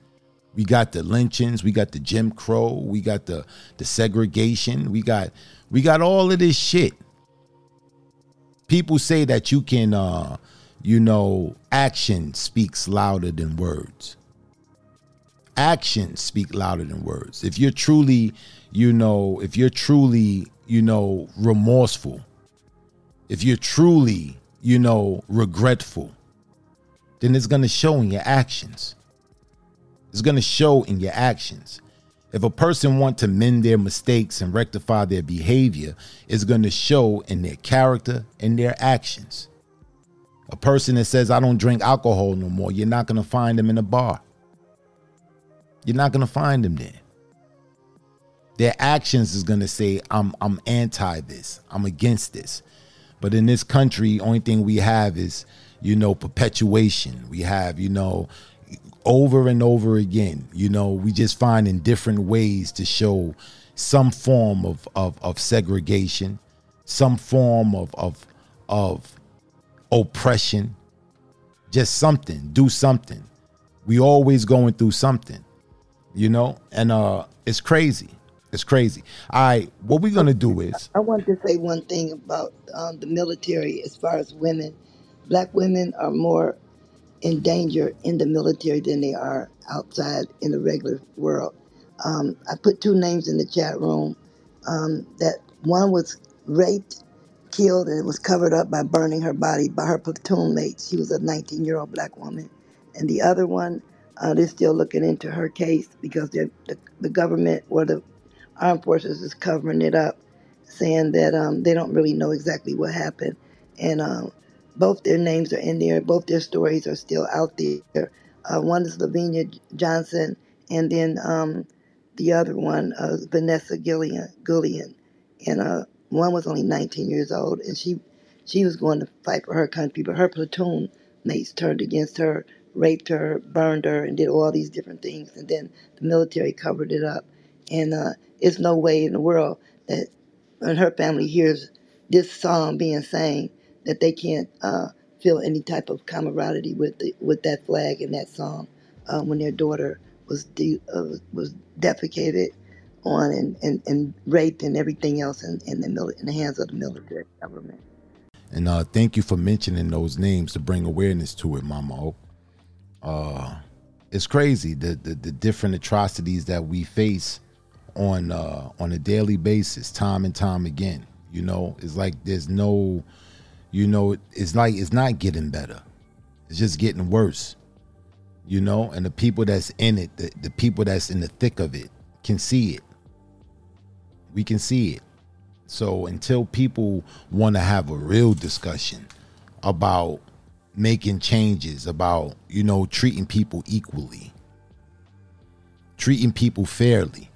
we got the lynchings, we got the Jim Crow, we got the the segregation, we got we got all of this shit. People say that you can uh you know, action speaks louder than words. Actions speak louder than words. If you're truly, you know, if you're truly, you know, remorseful, if you're truly, you know, regretful, then it's going to show in your actions. It's going to show in your actions. If a person want to mend their mistakes and rectify their behavior, it's going to show in their character and their actions. A person that says I don't drink alcohol no more, you're not going to find them in a bar. You're not going to find them there. Their actions is going to say I'm I'm anti this. I'm against this. But in this country, only thing we have is, you know, perpetuation. We have, you know, over and over again. You know, we just find in different ways to show some form of of, of segregation, some form of of of oppression. Just something, do something. We always going through something, you know, and uh, it's crazy. It's crazy. All right, what we're gonna do is I want to say one thing about um, the military as far as women. Black women are more in danger in the military than they are outside in the regular world. Um, I put two names in the chat room. Um, that one was raped, killed, and it was covered up by burning her body by her platoon mates. She was a 19 year old black woman. And the other one, uh, they're still looking into her case because the, the government or the armed forces is covering it up, saying that um, they don't really know exactly what happened. And um, both their names are in there. Both their stories are still out there. Uh, one is LaVena Johnson, and then um, the other one, uh, Vanessa Gillian. Gillian, and uh, one was only 19 years old, and she she was going to fight for her country, but her platoon mates turned against her, raped her, burned her, and did all these different things. And then the military covered it up. And uh, it's no way in the world that when her family hears this song being sang, that they can't uh, feel any type of camaraderie with the, with that flag and that song uh, when their daughter was de- uh, was defecated on and, and, and raped and everything else in, in the mil- in the hands of the military government. And uh, thank you for mentioning those names to bring awareness to it, Mama. Uh, it's crazy the, the the different atrocities that we face on uh, on a daily basis, time and time again. You know, it's like there's no, you know, it's like it's not getting better. It's just getting worse. You know, and the people that's in it, the, the people that's in the thick of it, can see it. We can see it. So until people want to have a real discussion about making changes, about, you know, treating people equally, treating people fairly,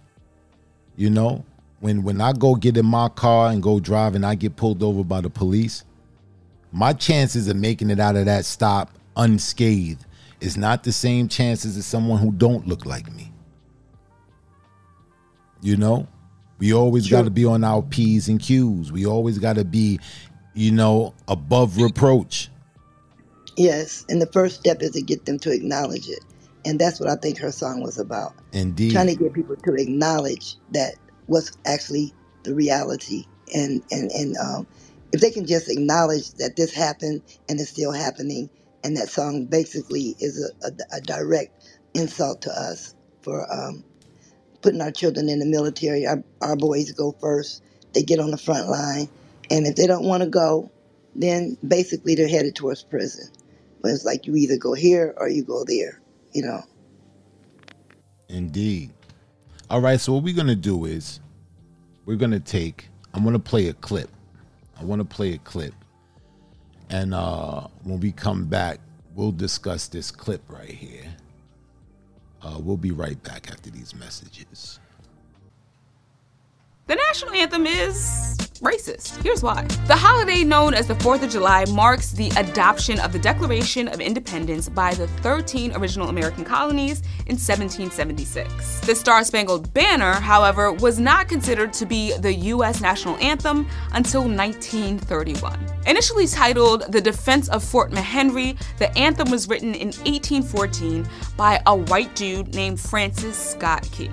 you know, when when I go get in my car and go drive and I get pulled over by the police, my chances of making it out of that stop unscathed is not the same chances as someone who don't look like me. You know? We always got to be on our P's and Q's. We always got to be, you know, above reproach. Yes, and the first step is to get them to acknowledge it. And that's what I think her song was about. Indeed. Trying to get people to acknowledge that what's actually the reality. And and, and um, if they can just acknowledge that this happened and it's still happening, and that song basically is a, a, a direct insult to us for um, putting our children in the military. Our, our boys go first. They get on the front line. And if they don't want to go, then basically they're headed towards prison. But it's like you either go here or you go there, you know. Indeed. All right, so what we're to do is we're to take, I'm to play a clip. I want to play a clip. And uh, when we come back, we'll discuss this clip right here. Uh, we'll be right back after these messages. The national anthem is racist. Here's why. The holiday known as the 4th of July marks the adoption of the Declaration of Independence by the 13 original American colonies in 1776. The Star Spangled Banner, however, was not considered to be the U.S. national anthem until 1931. Initially titled The Defense of Fort McHenry, the anthem was written in 1814 by a white dude named Francis Scott Key.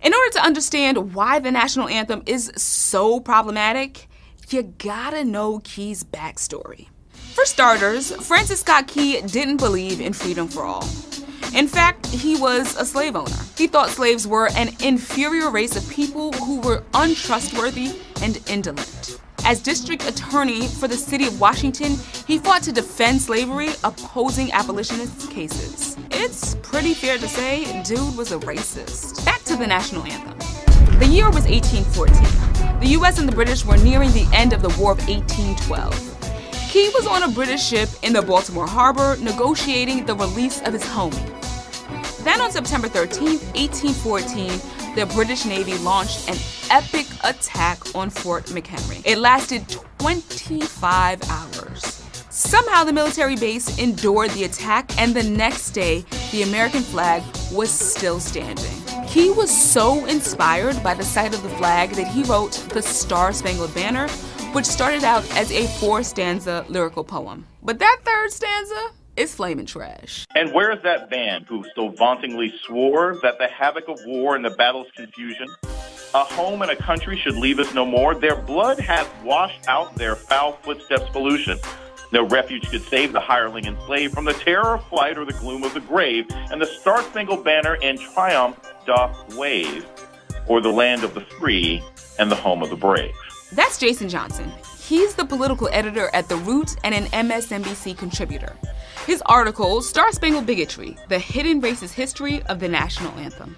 In order to understand why the national anthem is so problematic, you gotta know Key's backstory. For starters, Francis Scott Key didn't believe in freedom for all. In fact, he was a slave owner. He thought slaves were an inferior race of people who were untrustworthy and indolent. As district attorney for the city of Washington, he fought to defend slavery, opposing abolitionist cases. It's pretty fair to say, dude was a racist. Back to the national anthem. The year was 1814. The US and the British were nearing the end of the War of 1812. Key was on a British ship in the Baltimore Harbor negotiating the release of his homie. Then on September 13, 1814, the British Navy launched an epic attack on Fort McHenry. It lasted 25 hours. Somehow, the military base endured the attack, and the next day, the American flag was still standing. Key was so inspired by the sight of the flag that he wrote the Star Spangled Banner, which started out as a four stanza lyrical poem. But that third stanza is flaming trash. And where is that band who so vauntingly swore that the havoc of war and the battle's confusion, a home and a country should leave us no more? Their blood hath washed out their foul footsteps' pollution. No refuge could save the hireling and slave from the terror of flight or the gloom of the grave, and the Star Spangled Banner in triumph doth wave o'er the land of the free and the home of the brave. That's Jason Johnson. He's the political editor at The Root and an MSNBC contributor. His article, Star Spangled Bigotry The Hidden Racist History of the National Anthem,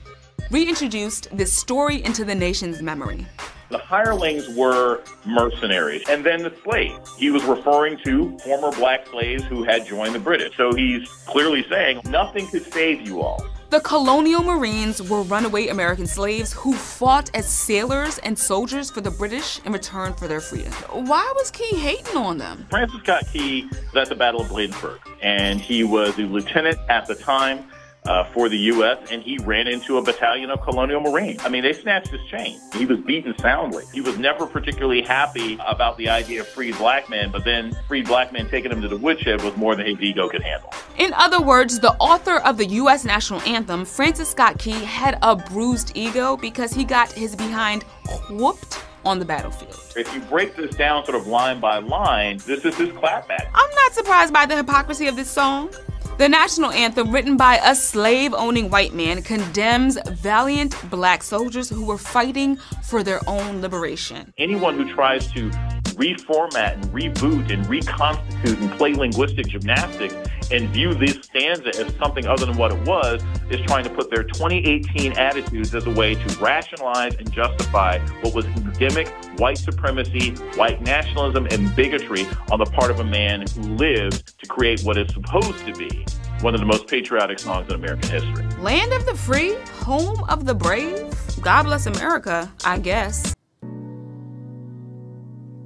reintroduced this story into the nation's memory. The hirelings were mercenaries. And then the slaves. He was referring to former black slaves who had joined the British. So he's clearly saying nothing could save you all. The colonial Marines were runaway American slaves who fought as sailors and soldiers for the British in return for their freedom. Why was Key hating on them? Francis Scott Key was at the Battle of Bladensburg, and he was a lieutenant at the time uh, for the U.S., and he ran into a battalion of Colonial Marines. I mean, they snatched his chain. He was beaten soundly. He was never particularly happy about the idea of free black men, but then free black men taking him to the woodshed was more than his ego could handle. In other words, the author of the U.S. national anthem, Francis Scott Key, had a bruised ego because he got his behind whooped on the battlefield. If you break this down sort of line by line, this is his clapback. I'm not surprised by the hypocrisy of this song. The national anthem, written by a slave owning white man, condemns valiant black soldiers who were fighting for their own liberation. Anyone who tries to reformat and reboot and reconstitute and play linguistic gymnastics and view this stanza as something other than what it was is trying to put their 2018 attitudes as a way to rationalize and justify what was endemic white supremacy, white nationalism, and bigotry on the part of a man who lived to create what is supposed to be one of the most patriotic songs in American history. Land of the free, home of the brave. God bless America, I guess.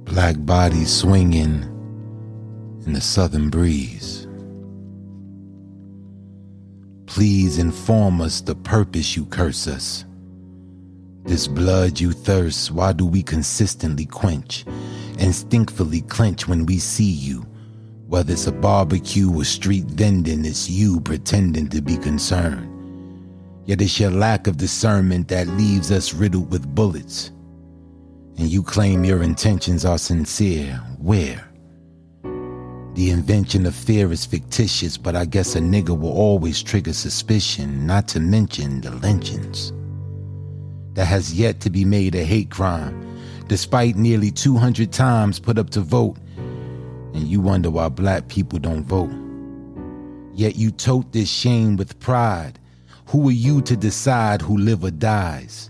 Black bodies swinging in the southern breeze. Please inform us the purpose you curse us. This blood you thirst, why do we consistently quench, instinctively clench when we see you? Whether it's a barbecue or street vending, it's you pretending to be concerned. Yet it's your lack of discernment that leaves us riddled with bullets. And you claim your intentions are sincere. Where? The invention of fear is fictitious, but I guess a nigga will always trigger suspicion, not to mention the lynchings. That has yet to be made a hate crime, despite nearly 200 times put up to vote and you wonder why black people don't vote. Yet you tote this shame with pride. Who are you to decide who live or dies?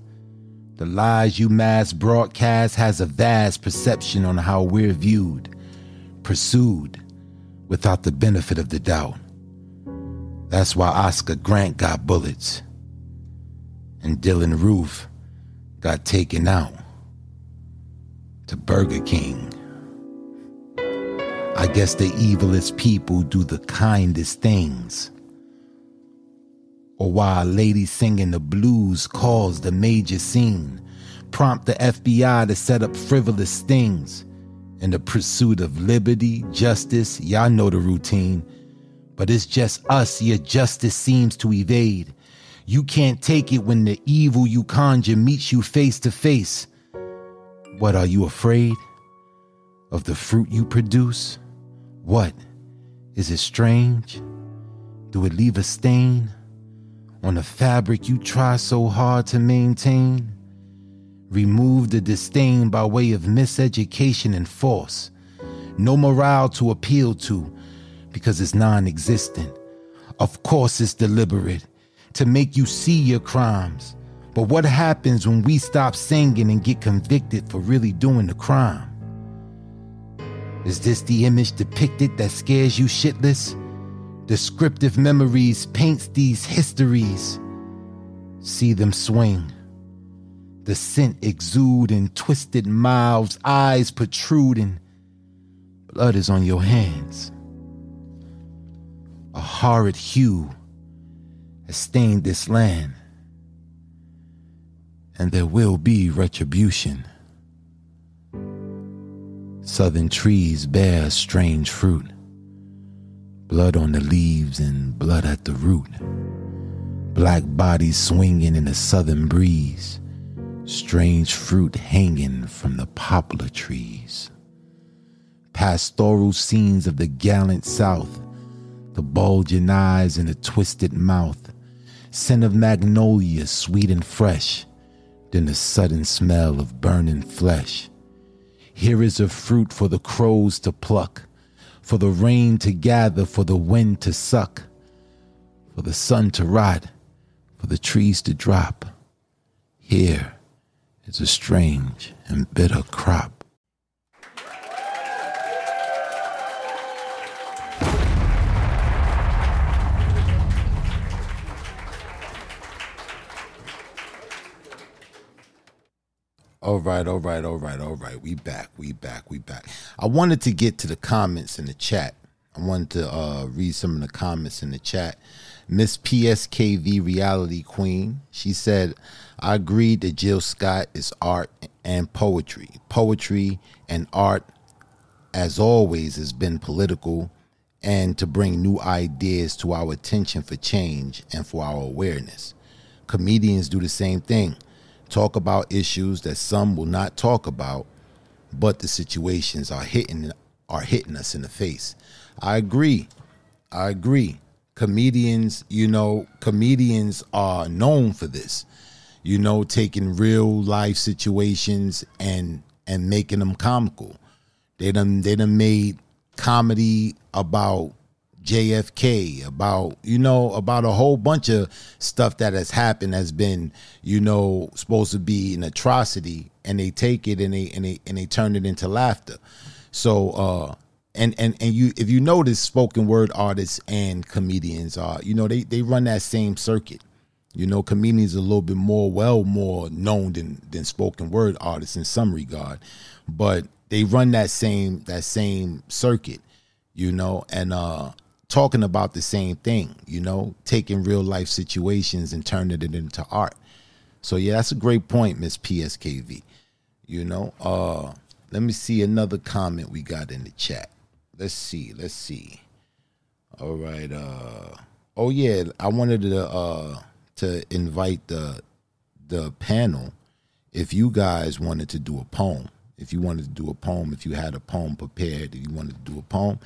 The lies you mass broadcast has a vast perception on how we're viewed, pursued, without the benefit of the doubt. That's why Oscar Grant got bullets and Dylann Roof got taken out to Burger King. I guess the evilest people do the kindest things. Or why a lady singing the blues caused the major scene, prompt the FBI to set up frivolous things. In the pursuit of liberty, justice, y'all know the routine. But it's just us your justice seems to evade. You can't take it when the evil you conjure meets you face to face. What are you afraid? Of the fruit you produce? What? Is it strange? Do it leave a stain on the fabric you try so hard to maintain? Remove the disdain by way of miseducation and force. No morale to appeal to because it's non existent. Of course, it's deliberate to make you see your crimes. But what happens when we stop singing and get convicted for really doing the crime? Is this the image depicted that scares you shitless? Descriptive memories paints these histories. See them swing. The scent exuding, twisted mouths, eyes protruding. Blood is on your hands. A horrid hue has stained this land. And there will be retribution. Southern trees bear strange fruit, blood on the leaves and blood at the root. Black bodies swinging in the southern breeze, strange fruit hanging from the poplar trees. Pastoral scenes of the gallant South, the bulging eyes and the twisted mouth, scent of magnolia sweet and fresh, then the sudden smell of burning flesh here is a fruit for the crows to pluck, for the rain to gather, for the wind to suck, for the sun to rot, for the trees to drop. Here It's a strange and bitter crop. All right, all right, all right, all right. We back, we back, we back. I wanted to get to the comments in the chat. I wanted to uh, read some of the comments in the chat. Miss PSKV Reality Queen, she said, I agree that Jill Scott is art and poetry. Poetry and art, as always, has been political and to bring new ideas to our attention for change and for our awareness. Comedians do the same thing talk about issues that some will not talk about, but the situations are hitting are hitting us in the face. I agree. I agree. Comedians, you know, comedians are known for this. You know, taking real life situations and and making them comical. They done they done made comedy about JFK, about you know about a whole bunch of stuff that has happened has been you know supposed to be an atrocity, and they take it and they and they and they turn it into laughter. So uh, and and and you if you notice, spoken word artists and comedians are you know they they run that same circuit. You know, comedians are a little bit more well more known than than spoken word artists in some regard, but they run that same that same circuit. You know, and uh talking about the same thing, you know, taking real life situations and turning it into art. So yeah, that's a great point, Miss PSKV. You know, uh let me see another comment we got in the chat. Let's see, let's see. All right, uh oh yeah, I wanted to uh to invite the the panel if you guys wanted to do a poem if you wanted to do a poem, if you had a poem prepared, if you wanted to do a poem,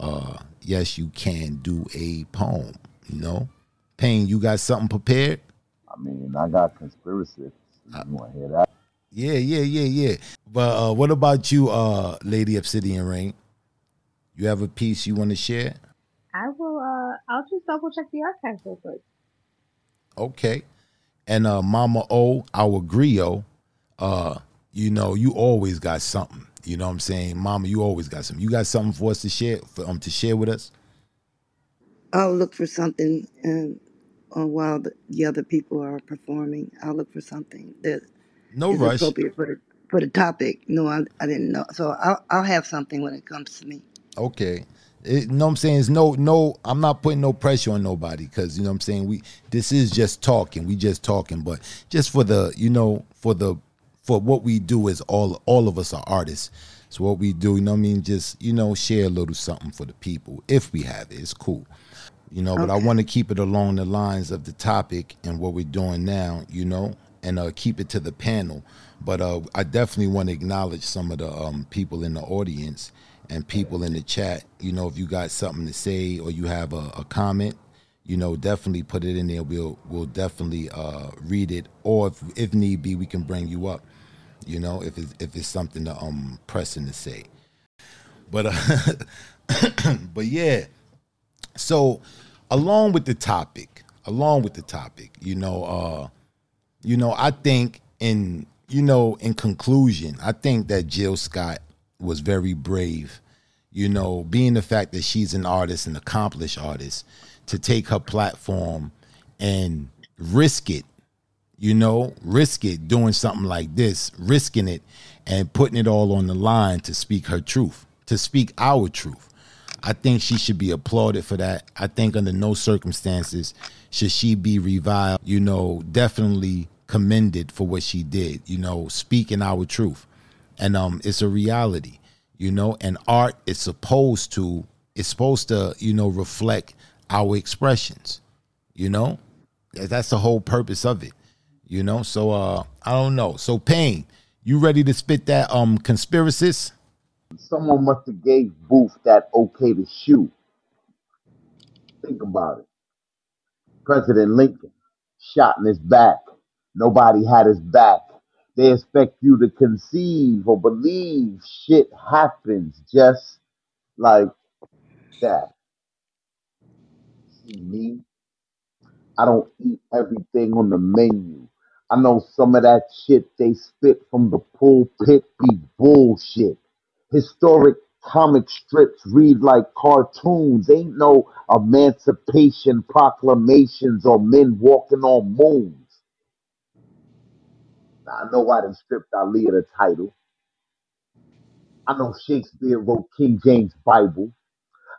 uh, yes, you can do a poem. You know, Payne, you got something prepared? I mean, I got conspiracy. You want to hear that? Yeah, yeah, yeah, yeah. But uh, what about you, uh, Lady Obsidian Rain? You have a piece you want to share? I will. Uh, I'll just double check the archives real quick. Okay. And uh, Mama O, our griot, uh, you know, you always got something. You know what I'm saying, Mama? You always got something. You got something for us to share, for, um, to share with us. I'll look for something and uh, while the, the other people are performing, I'll look for something that No is rush. appropriate for the for the topic. No, I, I didn't know, so I'll I'll have something when it comes to me. Okay. It, you know what I'm saying? It's no, no, I'm not putting no pressure on nobody because, you know what I'm saying? We, this is just talking. We just talking, but just for the, you know, for the, for what we do is all, all of us are artists. So what we do, you know what I mean? Just, you know, share a little something for the people if we have it. It's cool. You know, but I want to keep it along the lines of the topic and what we're doing now, you know, and uh, keep it to the panel. But uh, I definitely want to acknowledge some of the um, people in the audience and people in the chat. You know, if you got something to say or you have a, a comment, you know, definitely put it in there. We'll we'll definitely uh, read it, or if, if need be, we can bring you up. You know, if it's if it's something to um pressing to say. But uh, but yeah, so along with the topic, along with the topic, you know, uh, you know, I think in you know, in conclusion, I think that Jill Scott was very brave. You know, being the fact that she's an artist, an accomplished artist, to take her platform and risk it, you know, risk it doing something like this, risking it and putting it all on the line to speak her truth, to speak our truth. I think she should be applauded for that. I think under no circumstances should she be reviled. You know, definitely commended for what she did. You know, speaking our truth, and um, it's a reality. You know, and art is supposed to it's supposed to you know reflect our expressions. You know, that's the whole purpose of it. You know, so uh, I don't know. So Payne, you ready to spit that um conspiracist? Someone must have gave Booth that okay to shoot. Think about it. President Lincoln shot in his back. Nobody had his back. They expect you to conceive or believe shit happens just like that. See me? I don't eat everything on the menu. I know some of that shit they spit from the pulpit be bullshit. Historic comic strips read like cartoons. Ain't no emancipation proclamations or men walking on moons. Now, I know why they stripped Ali of the title. I know Shakespeare wrote King James Bible.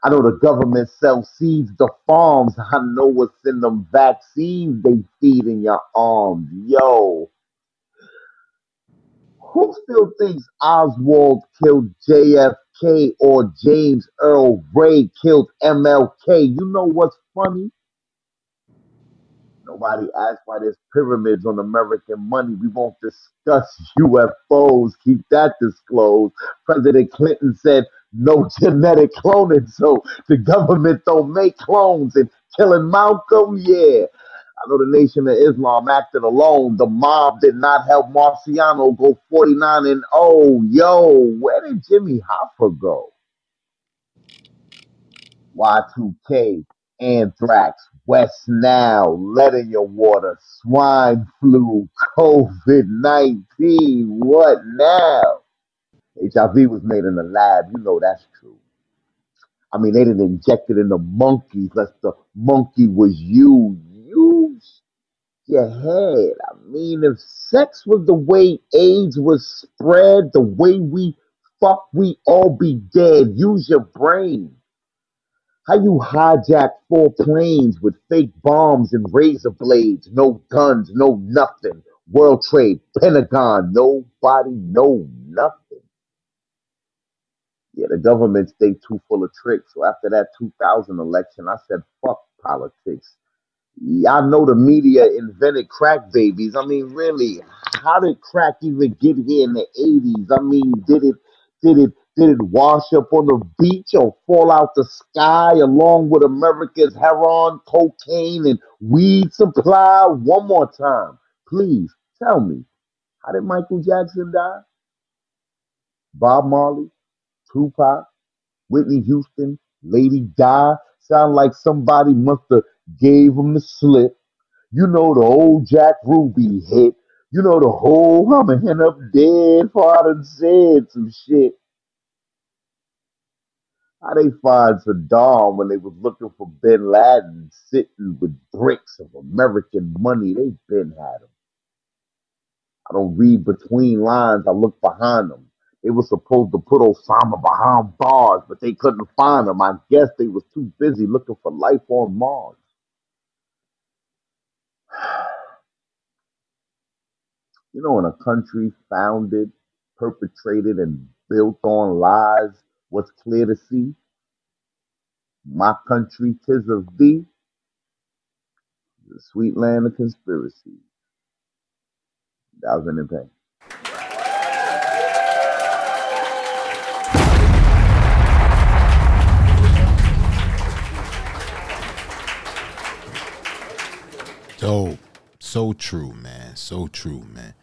I know the government sells seeds to farms. I know what's in them vaccines they feed in your arms. Yo, who still thinks Oswald killed JFK or James Earl Ray killed MLK? You know what's funny? Nobody asked why there's pyramids on American money. We won't discuss UFOs. Keep that disclosed. President Clinton said no genetic cloning, so the government don't make clones. And killing Malcolm, yeah. I know the Nation of Islam acted alone. The mob did not help Marciano go 49 and 0. Yo, where did Jimmy Hoffa go? Y2K, Anthrax, West Nile, lead in your water, swine flu, COVID 19. What now? HIV was made in the lab. You know that's true. I mean, they didn't inject it in the monkeys unless the monkey was you. Use your head. I mean, if sex was the way AIDS was spread, the way we fuck, we all be dead. Use your brain. How you hijack four planes with fake bombs and razor blades, no guns, no nothing. World Trade, Pentagon, nobody, no nothing. Yeah, the government stayed too full of tricks. So after that 2000 election, I said, fuck politics. Y'all know the media invented crack babies. I mean, really, how did crack even get here in the 80s? I mean, did it did it did it wash up on the beach or fall out the sky along with America's heroin, cocaine, and weed supply? One more time, please tell me, how did Michael Jackson die? Bob Marley, Tupac, Whitney Houston, Lady Di. Sound like somebody must have gave him the slip. You know the old Jack Ruby hit. You know the whole I'm to up dead done said some shit. How they find Saddam when they was looking for Bin Laden sitting with bricks of American money? They been had him. I don't read between lines. I look behind them. They were supposed to put Osama behind bars, but they couldn't find him. I guess they was too busy looking for life on Mars. You know, in a country founded, perpetrated, and built on lies, what's clear to see? My country, tis of thee, the sweet land of conspiracy. That was in pain. Dope. So true, man. So true, man.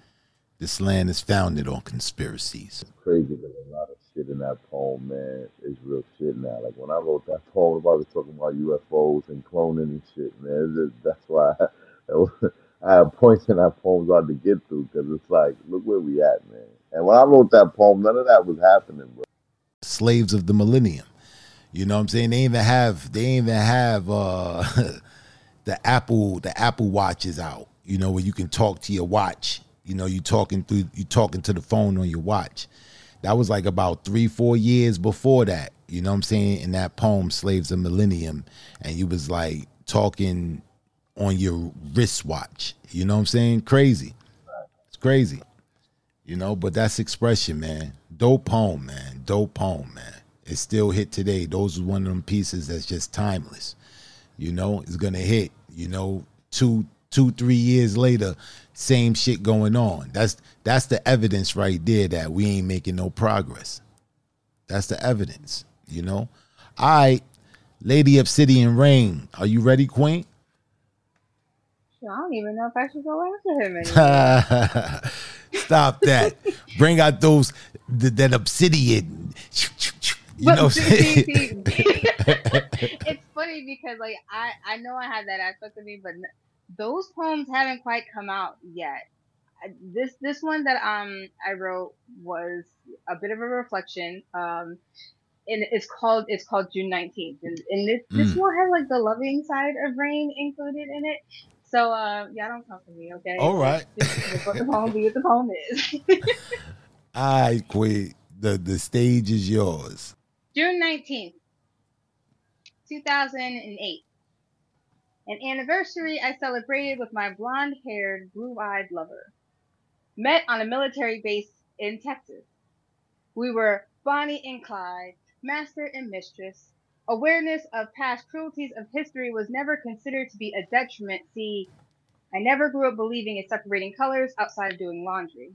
This land is founded on conspiracies. Crazy, lot of shit in that poem, man. It's real shit now. Like when I wrote that poem, I was talking about UFOs and cloning and shit, man. Just- that's why I, I had points in that poem hard to get through because it's like, look where we at, man. And when I wrote that poem, none of that was happening, bro. Slaves of the millennium. You know what I'm saying? They even have they even have uh the Apple the Apple Watch is out. You know, where you can talk to your watch. You know, you talking through you talking to the phone on your watch. That was like about three, four years before that. You know what I'm saying? In that poem, Slaves of Millennium, and you was like talking on your wristwatch. You know what I'm saying? Crazy. It's crazy. You know, but that's expression, man. Dope poem, man. Dope poem, man. It still hit today. Those are one of them pieces that's just timeless. You know, it's gonna hit. You know, two, two, three years later, same shit going on. That's that's the evidence right there that we ain't making no progress. That's the evidence. You know. All right, Lady Obsidian Rain, are you ready, Queen? I don't even know if I should go after him anymore. Stop that. Bring out those th- that obsidian. You But know what I'm saying? see, see, it's funny because like I I know I have that aspect of me, but those poems haven't quite come out yet. This this one that um I wrote was a bit of a reflection. Um, and it's called it's called June nineteenth, and, and this this Mm. one has like the loving side of rain included in it. So uh, yeah, don't come for me, okay? All right. Just, let the poem be what the poem is. I Queen. The the stage is yours. June 19th, 2008. An anniversary I celebrated with my blonde haired, blue eyed lover. Met on a military base in Texas. We were Bonnie and Clyde, master and mistress. Awareness of past cruelties of history was never considered to be a detriment. See, I never grew up believing in separating colors outside of doing laundry.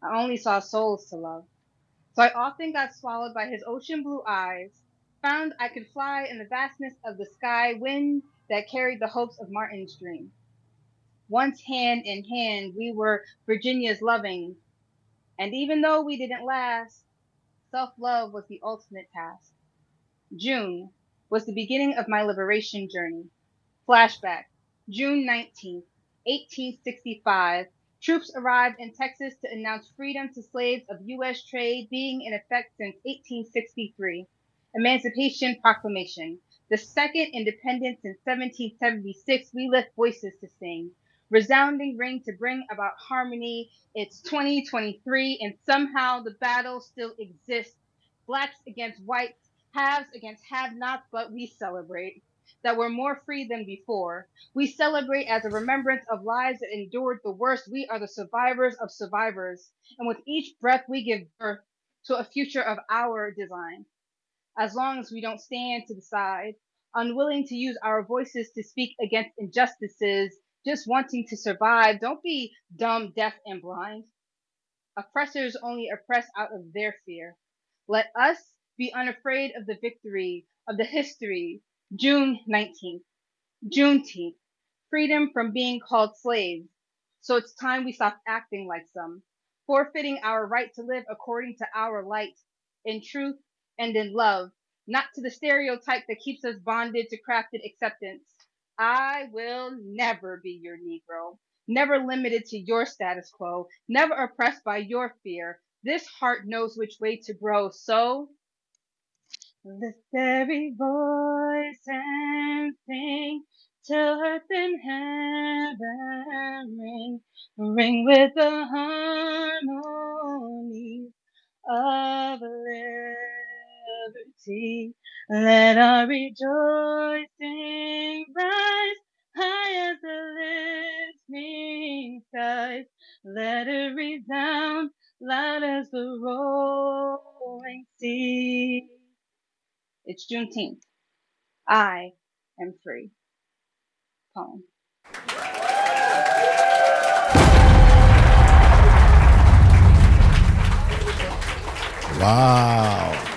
I only saw souls to love. So I often got swallowed by his ocean blue eyes, found I could fly in the vastness of the sky wind that carried the hopes of Martin's dream. Once hand in hand, we were Virginia's loving, and even though we didn't last, self love was the ultimate task. June was the beginning of my liberation journey. Flashback June 19th, 1865. Troops arrived in Texas to announce freedom to slaves of U.S. trade being in effect since 1863. Emancipation Proclamation. The second independence in 1776, we lift voices to sing. Resounding ring to bring about harmony. It's 2023 and somehow the battle still exists. Blacks against whites, haves against have-nots, but we celebrate that we're more free than before. We celebrate as a remembrance of lives that endured the worst. We are the survivors of survivors. And with each breath, we give birth to a future of our design. As long as we don't stand to the side, unwilling to use our voices to speak against injustices, just wanting to survive, don't be dumb, deaf, and blind. Oppressors only oppress out of their fear. Let us be unafraid of the victory, of the history. June 19th, Juneteenth, freedom from being called slaves. So it's time we stop acting like some, forfeiting our right to live according to our light, in truth and in love, not to the stereotype that keeps us bonded to crafted acceptance. I will never be your Negro, never limited to your status quo, never oppressed by your fear. This heart knows which way to grow, so Lift every voice and sing till earth and heaven ring, ring with the harmony of liberty. Let our rejoicing rise high as the skies. Let it resound loud as the rolling sea. It's Juneteenth. I am free. Poem. Wow.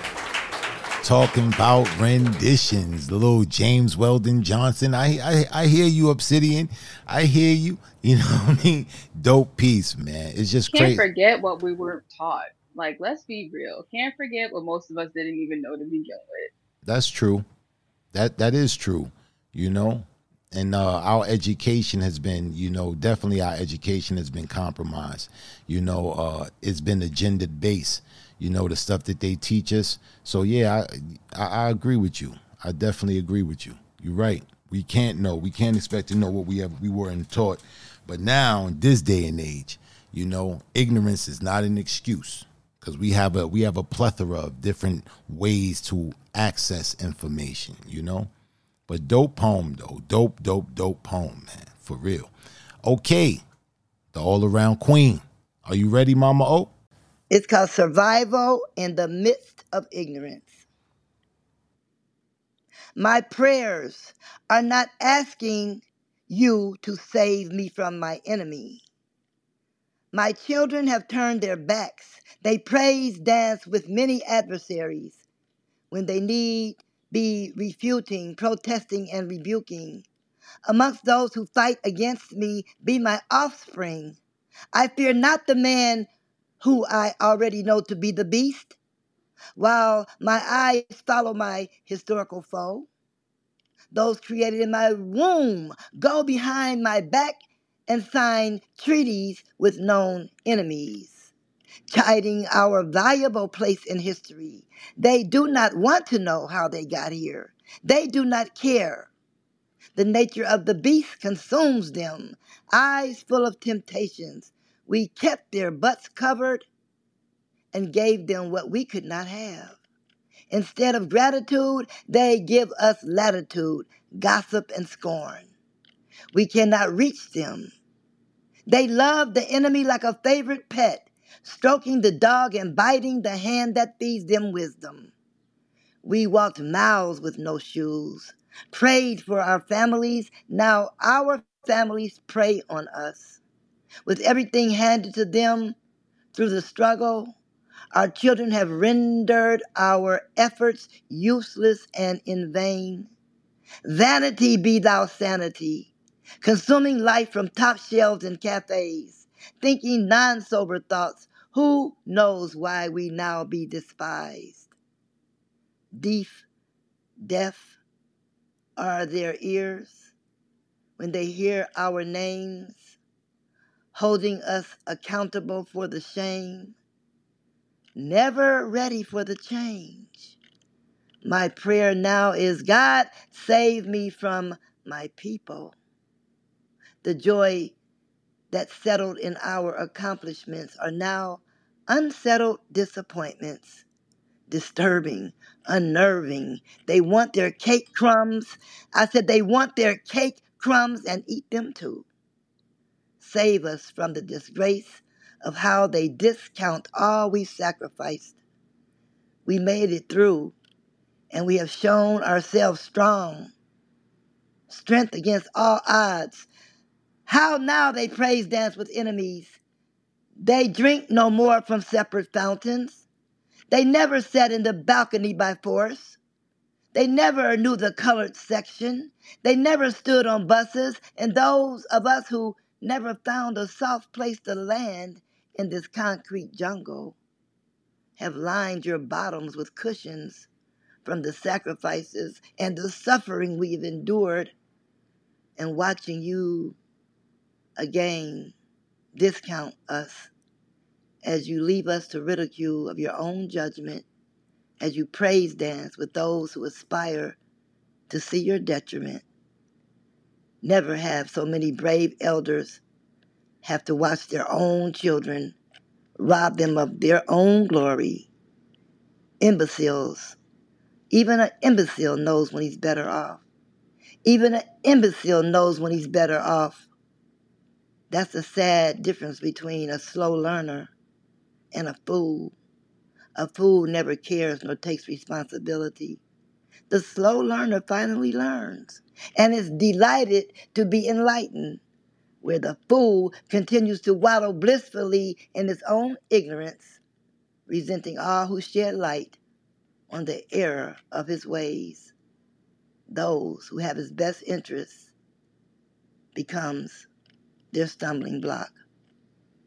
Talking about renditions, the little James Weldon Johnson. I, I I hear you, Obsidian. I hear you. You know what I mean? Dope piece, man. It's just Can't crazy. forget what we were taught. Like, let's be real. Can't forget what most of us didn't even know to begin with. That's true. That that is true. You know, and uh, our education has been, you know, definitely our education has been compromised. You know, uh, it's been agenda based. You know, the stuff that they teach us. So yeah, I, I I agree with you. I definitely agree with you. You're right. We can't know. We can't expect to know what we have we weren't taught. But now in this day and age, you know, ignorance is not an excuse because we have a we have a plethora of different ways to access information. You know, but dope poem though, dope, dope, dope poem, man, for real. Okay, the all around queen. Are you ready, Mama O? It's called Survival in the Midst of Ignorance. My prayers are not asking you to save me from my enemy. My children have turned their backs. They praise dance with many adversaries when they need be refuting, protesting, and rebuking. Amongst those who fight against me be my offspring. I fear not the man who I already know to be the beast, while my eyes follow my historical foe. Those created in my womb go behind my back and sign treaties with known enemies, chiding our valuable place in history. They do not want to know how they got here. They do not care. The nature of the beast consumes them, eyes full of temptations. We kept their butts covered and gave them what we could not have. Instead of gratitude, they give us latitude, gossip, and scorn. We cannot reach them. They love the enemy like a favorite pet, stroking the dog and biting the hand that feeds them wisdom. We walked miles with no shoes, prayed for our families. Now our families prey on us. With everything handed to them through the struggle, our children have rendered our efforts useless and in vain. Vanity be thou sanity, consuming life from top shelves and cafes, thinking non sober thoughts. Who knows why we now be despised? Deaf, deaf are their ears when they hear our names, holding us accountable for the shame never ready for the change. My prayer now is God, save me from my people. The joy that settled in our accomplishments are now unsettled disappointments, disturbing, unnerving. They want their cake crumbs. I said they want their cake crumbs and eat them too. Save us from the disgrace of how they discount all we sacrificed. We made it through, and we have shown ourselves strong. Strength against all odds. How now they praise dance with enemies. They drink no more from separate fountains. They never sat in the balcony by force. They never knew the colored section. They never stood on buses. And those of us who never found a soft place to land in this concrete jungle have lined your bottoms with cushions from the sacrifices and the suffering we've endured, and watching you again discount us as you leave us to ridicule of your own judgment, as you praise dance with those who aspire to see your detriment. Never have so many brave elders have to watch their own children rob them of their own glory. Imbeciles. Even an imbecile knows when he's better off. Even an imbecile knows when he's better off. That's the sad difference between a slow learner and a fool. A fool never cares nor takes responsibility. The slow learner finally learns and is delighted to be enlightened where the fool continues to waddle blissfully in his own ignorance, resenting all who shed light on the error of his ways. Those who have his best interests becomes their stumbling block.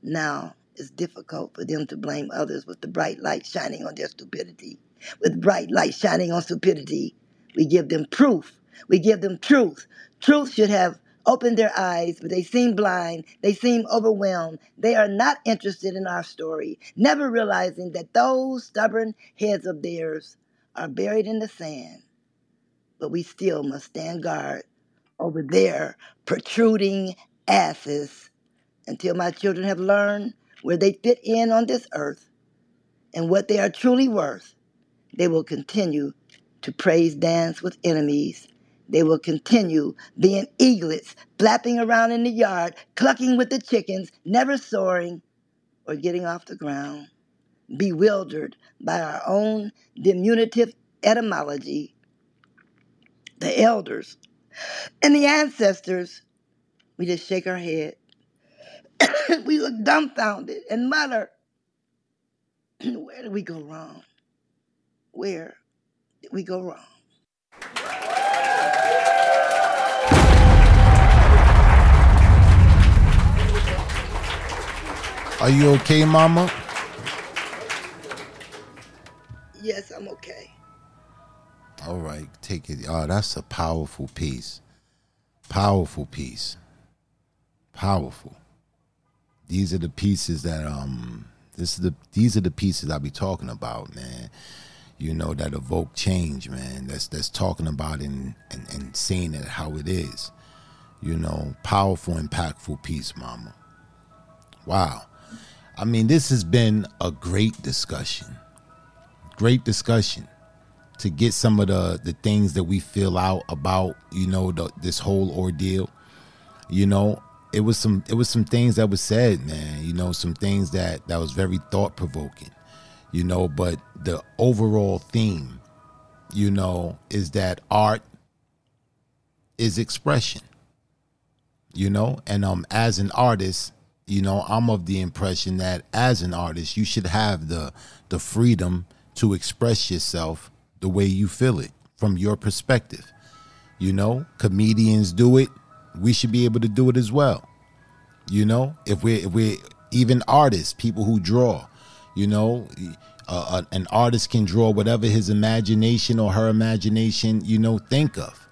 Now it's difficult for them to blame others with the bright light shining on their stupidity. With bright light shining on stupidity, we give them proof. We give them truth. Truth should have opened their eyes, but they seem blind. They seem overwhelmed. They are not interested in our story, never realizing that those stubborn heads of theirs are buried in the sand. But we still must stand guard over their protruding asses until my children have learned where they fit in on this earth and what they are truly worth. They will continue to praise dance with enemies they will continue being eaglets, flapping around in the yard, clucking with the chickens, never soaring or getting off the ground, bewildered by our own diminutive etymology. The elders and the ancestors, we just shake our head. we look dumbfounded and mutter, Where did we go wrong? Where did we go wrong? Are you okay, mama? Yes, I'm okay. All right, take it. Oh, that's a powerful piece. Powerful piece. Powerful. These are the pieces that um this is the these are the pieces I be talking about, man. You know, that evoke change, man. That's that's talking about and, and, and saying it how it is. You know, powerful, impactful piece, mama. Wow. I mean, this has been a great discussion. Great discussion to get some of the the things that we feel out about, you know, the, this whole ordeal. You know, it was some it was some things that was said, man. You know, some things that that was very thought provoking. You know, but the overall theme, you know, is that art is expression. You know, and um as an artist, you know, I'm of the impression that as an artist, you should have the the freedom to express yourself the way you feel it from your perspective. You know, comedians do it. We should be able to do it as well. You know, if we're if we're even artists, people who draw, you know, uh, an artist can draw whatever his imagination or her imagination, you know, think of.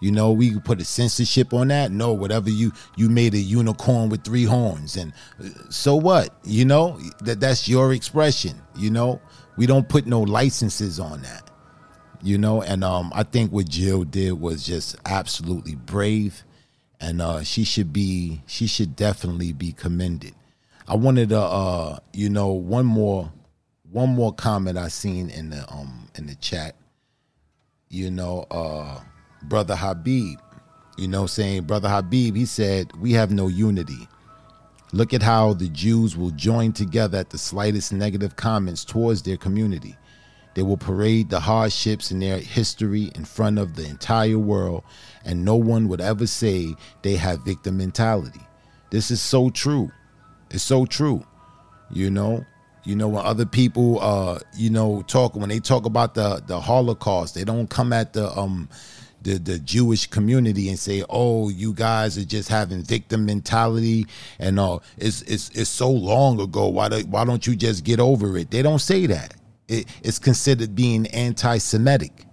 You know, we put a censorship on that. No, whatever you you made a unicorn with three horns, and uh, so what? You know that that's your expression. You know, we don't put no licenses on that. You know, and um, I think what Jill did was just absolutely brave, and uh, she should be she should definitely be commended. I wanted to, uh, you know, one more one more comment I seen in the um in the chat. You know, uh brother Habib, you know, saying brother Habib, he said, "We have no unity." Look at how the Jews will join together at the slightest negative comments towards their community. They will parade the hardships in their history in front of the entire world, and no one would ever say they have victim mentality. This is so true. It's so true. You know, you know when other people, uh, you know, talk when they talk about the the Holocaust, they don't come at the um the the Jewish community and say, "Oh, you guys are just having victim mentality," and uh, it's it's it's so long ago. Why do, why don't you just get over it? They don't say that. It, it's considered being anti-Semitic,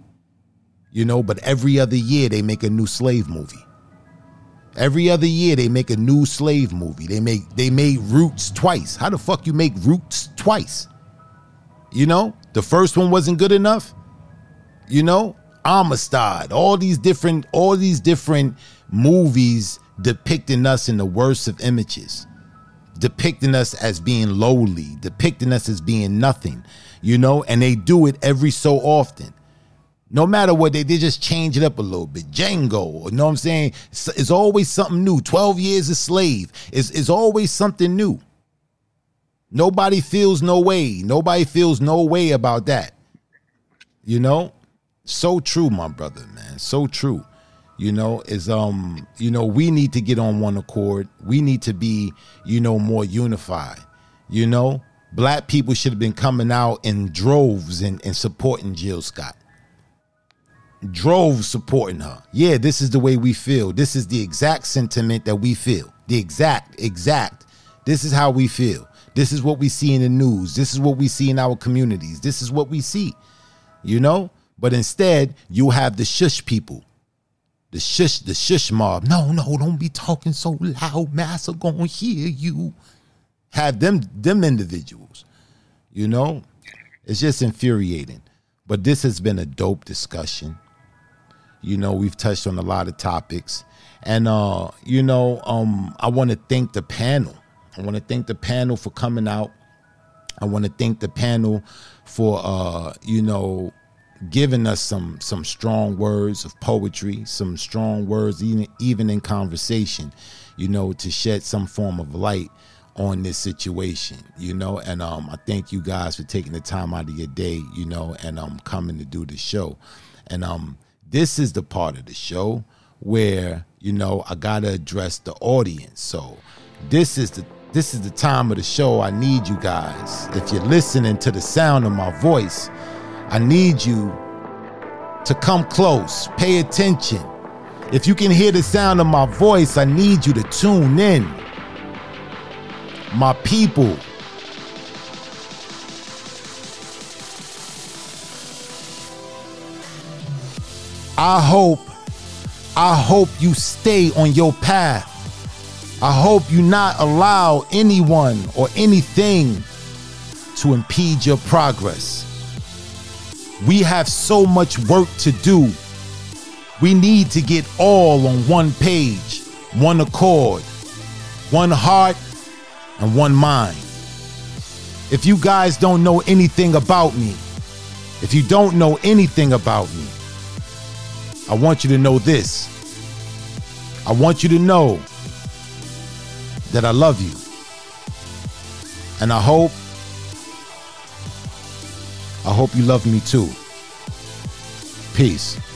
you know. But every other year they make a new slave movie. Every other year they make a new slave movie. They make they made Roots twice. How the fuck you make Roots twice? You know, the first one wasn't good enough. You know, Amistad, all these different, all these different movies depicting us in the worst of images, depicting us as being lowly, depicting us as being nothing, you know, and they do it every so often. No matter what they, they just change it up a little bit. Django, you know what I'm saying? It's, it's always something new. 12 years a slave. is it's always something new. Nobody feels no way. Nobody feels no way about that. You know? So true, my brother, man. So true. You know, is um, you know, we need to get on one accord. We need to be, you know, more unified. You know, black people should have been coming out in droves and, and supporting Jill Scott. Droves supporting her. Yeah, this is the way we feel. This is the exact sentiment that we feel. The exact, exact. This is how we feel. This is what we see in the news. This is what we see in our communities. This is what we see. You know? But instead, you have the shush people. The shush, the shush mob. No, no, don't be talking so loud. Massa gonna hear you. Have them them individuals. You know? It's just infuriating. But this has been a dope discussion. You know, we've touched on a lot of topics. And uh, you know, um, I want to thank the panel. I want to thank the panel for coming out. I want to thank the panel for uh, you know, giving us some some strong words of poetry, some strong words even even in conversation, you know, to shed some form of light on this situation, you know. And um, I thank you guys for taking the time out of your day, you know, and um coming to do the show. And um this is the part of the show where, you know, I gotta address the audience. So this is the this is the time of the show I need you guys. If you're listening to the sound of my voice, I need you to come close, pay attention. If you can hear the sound of my voice, I need you to tune in. My people, I hope, I hope you stay on your path. I hope you not allow anyone or anything to impede your progress. We have so much work to do. We need to get all on one page, one accord, one heart, and one mind. If you guys don't know anything about me, if you don't know anything about me, I want you to know this. I want you to know that I love you. And I hope I hope you love me too. Peace.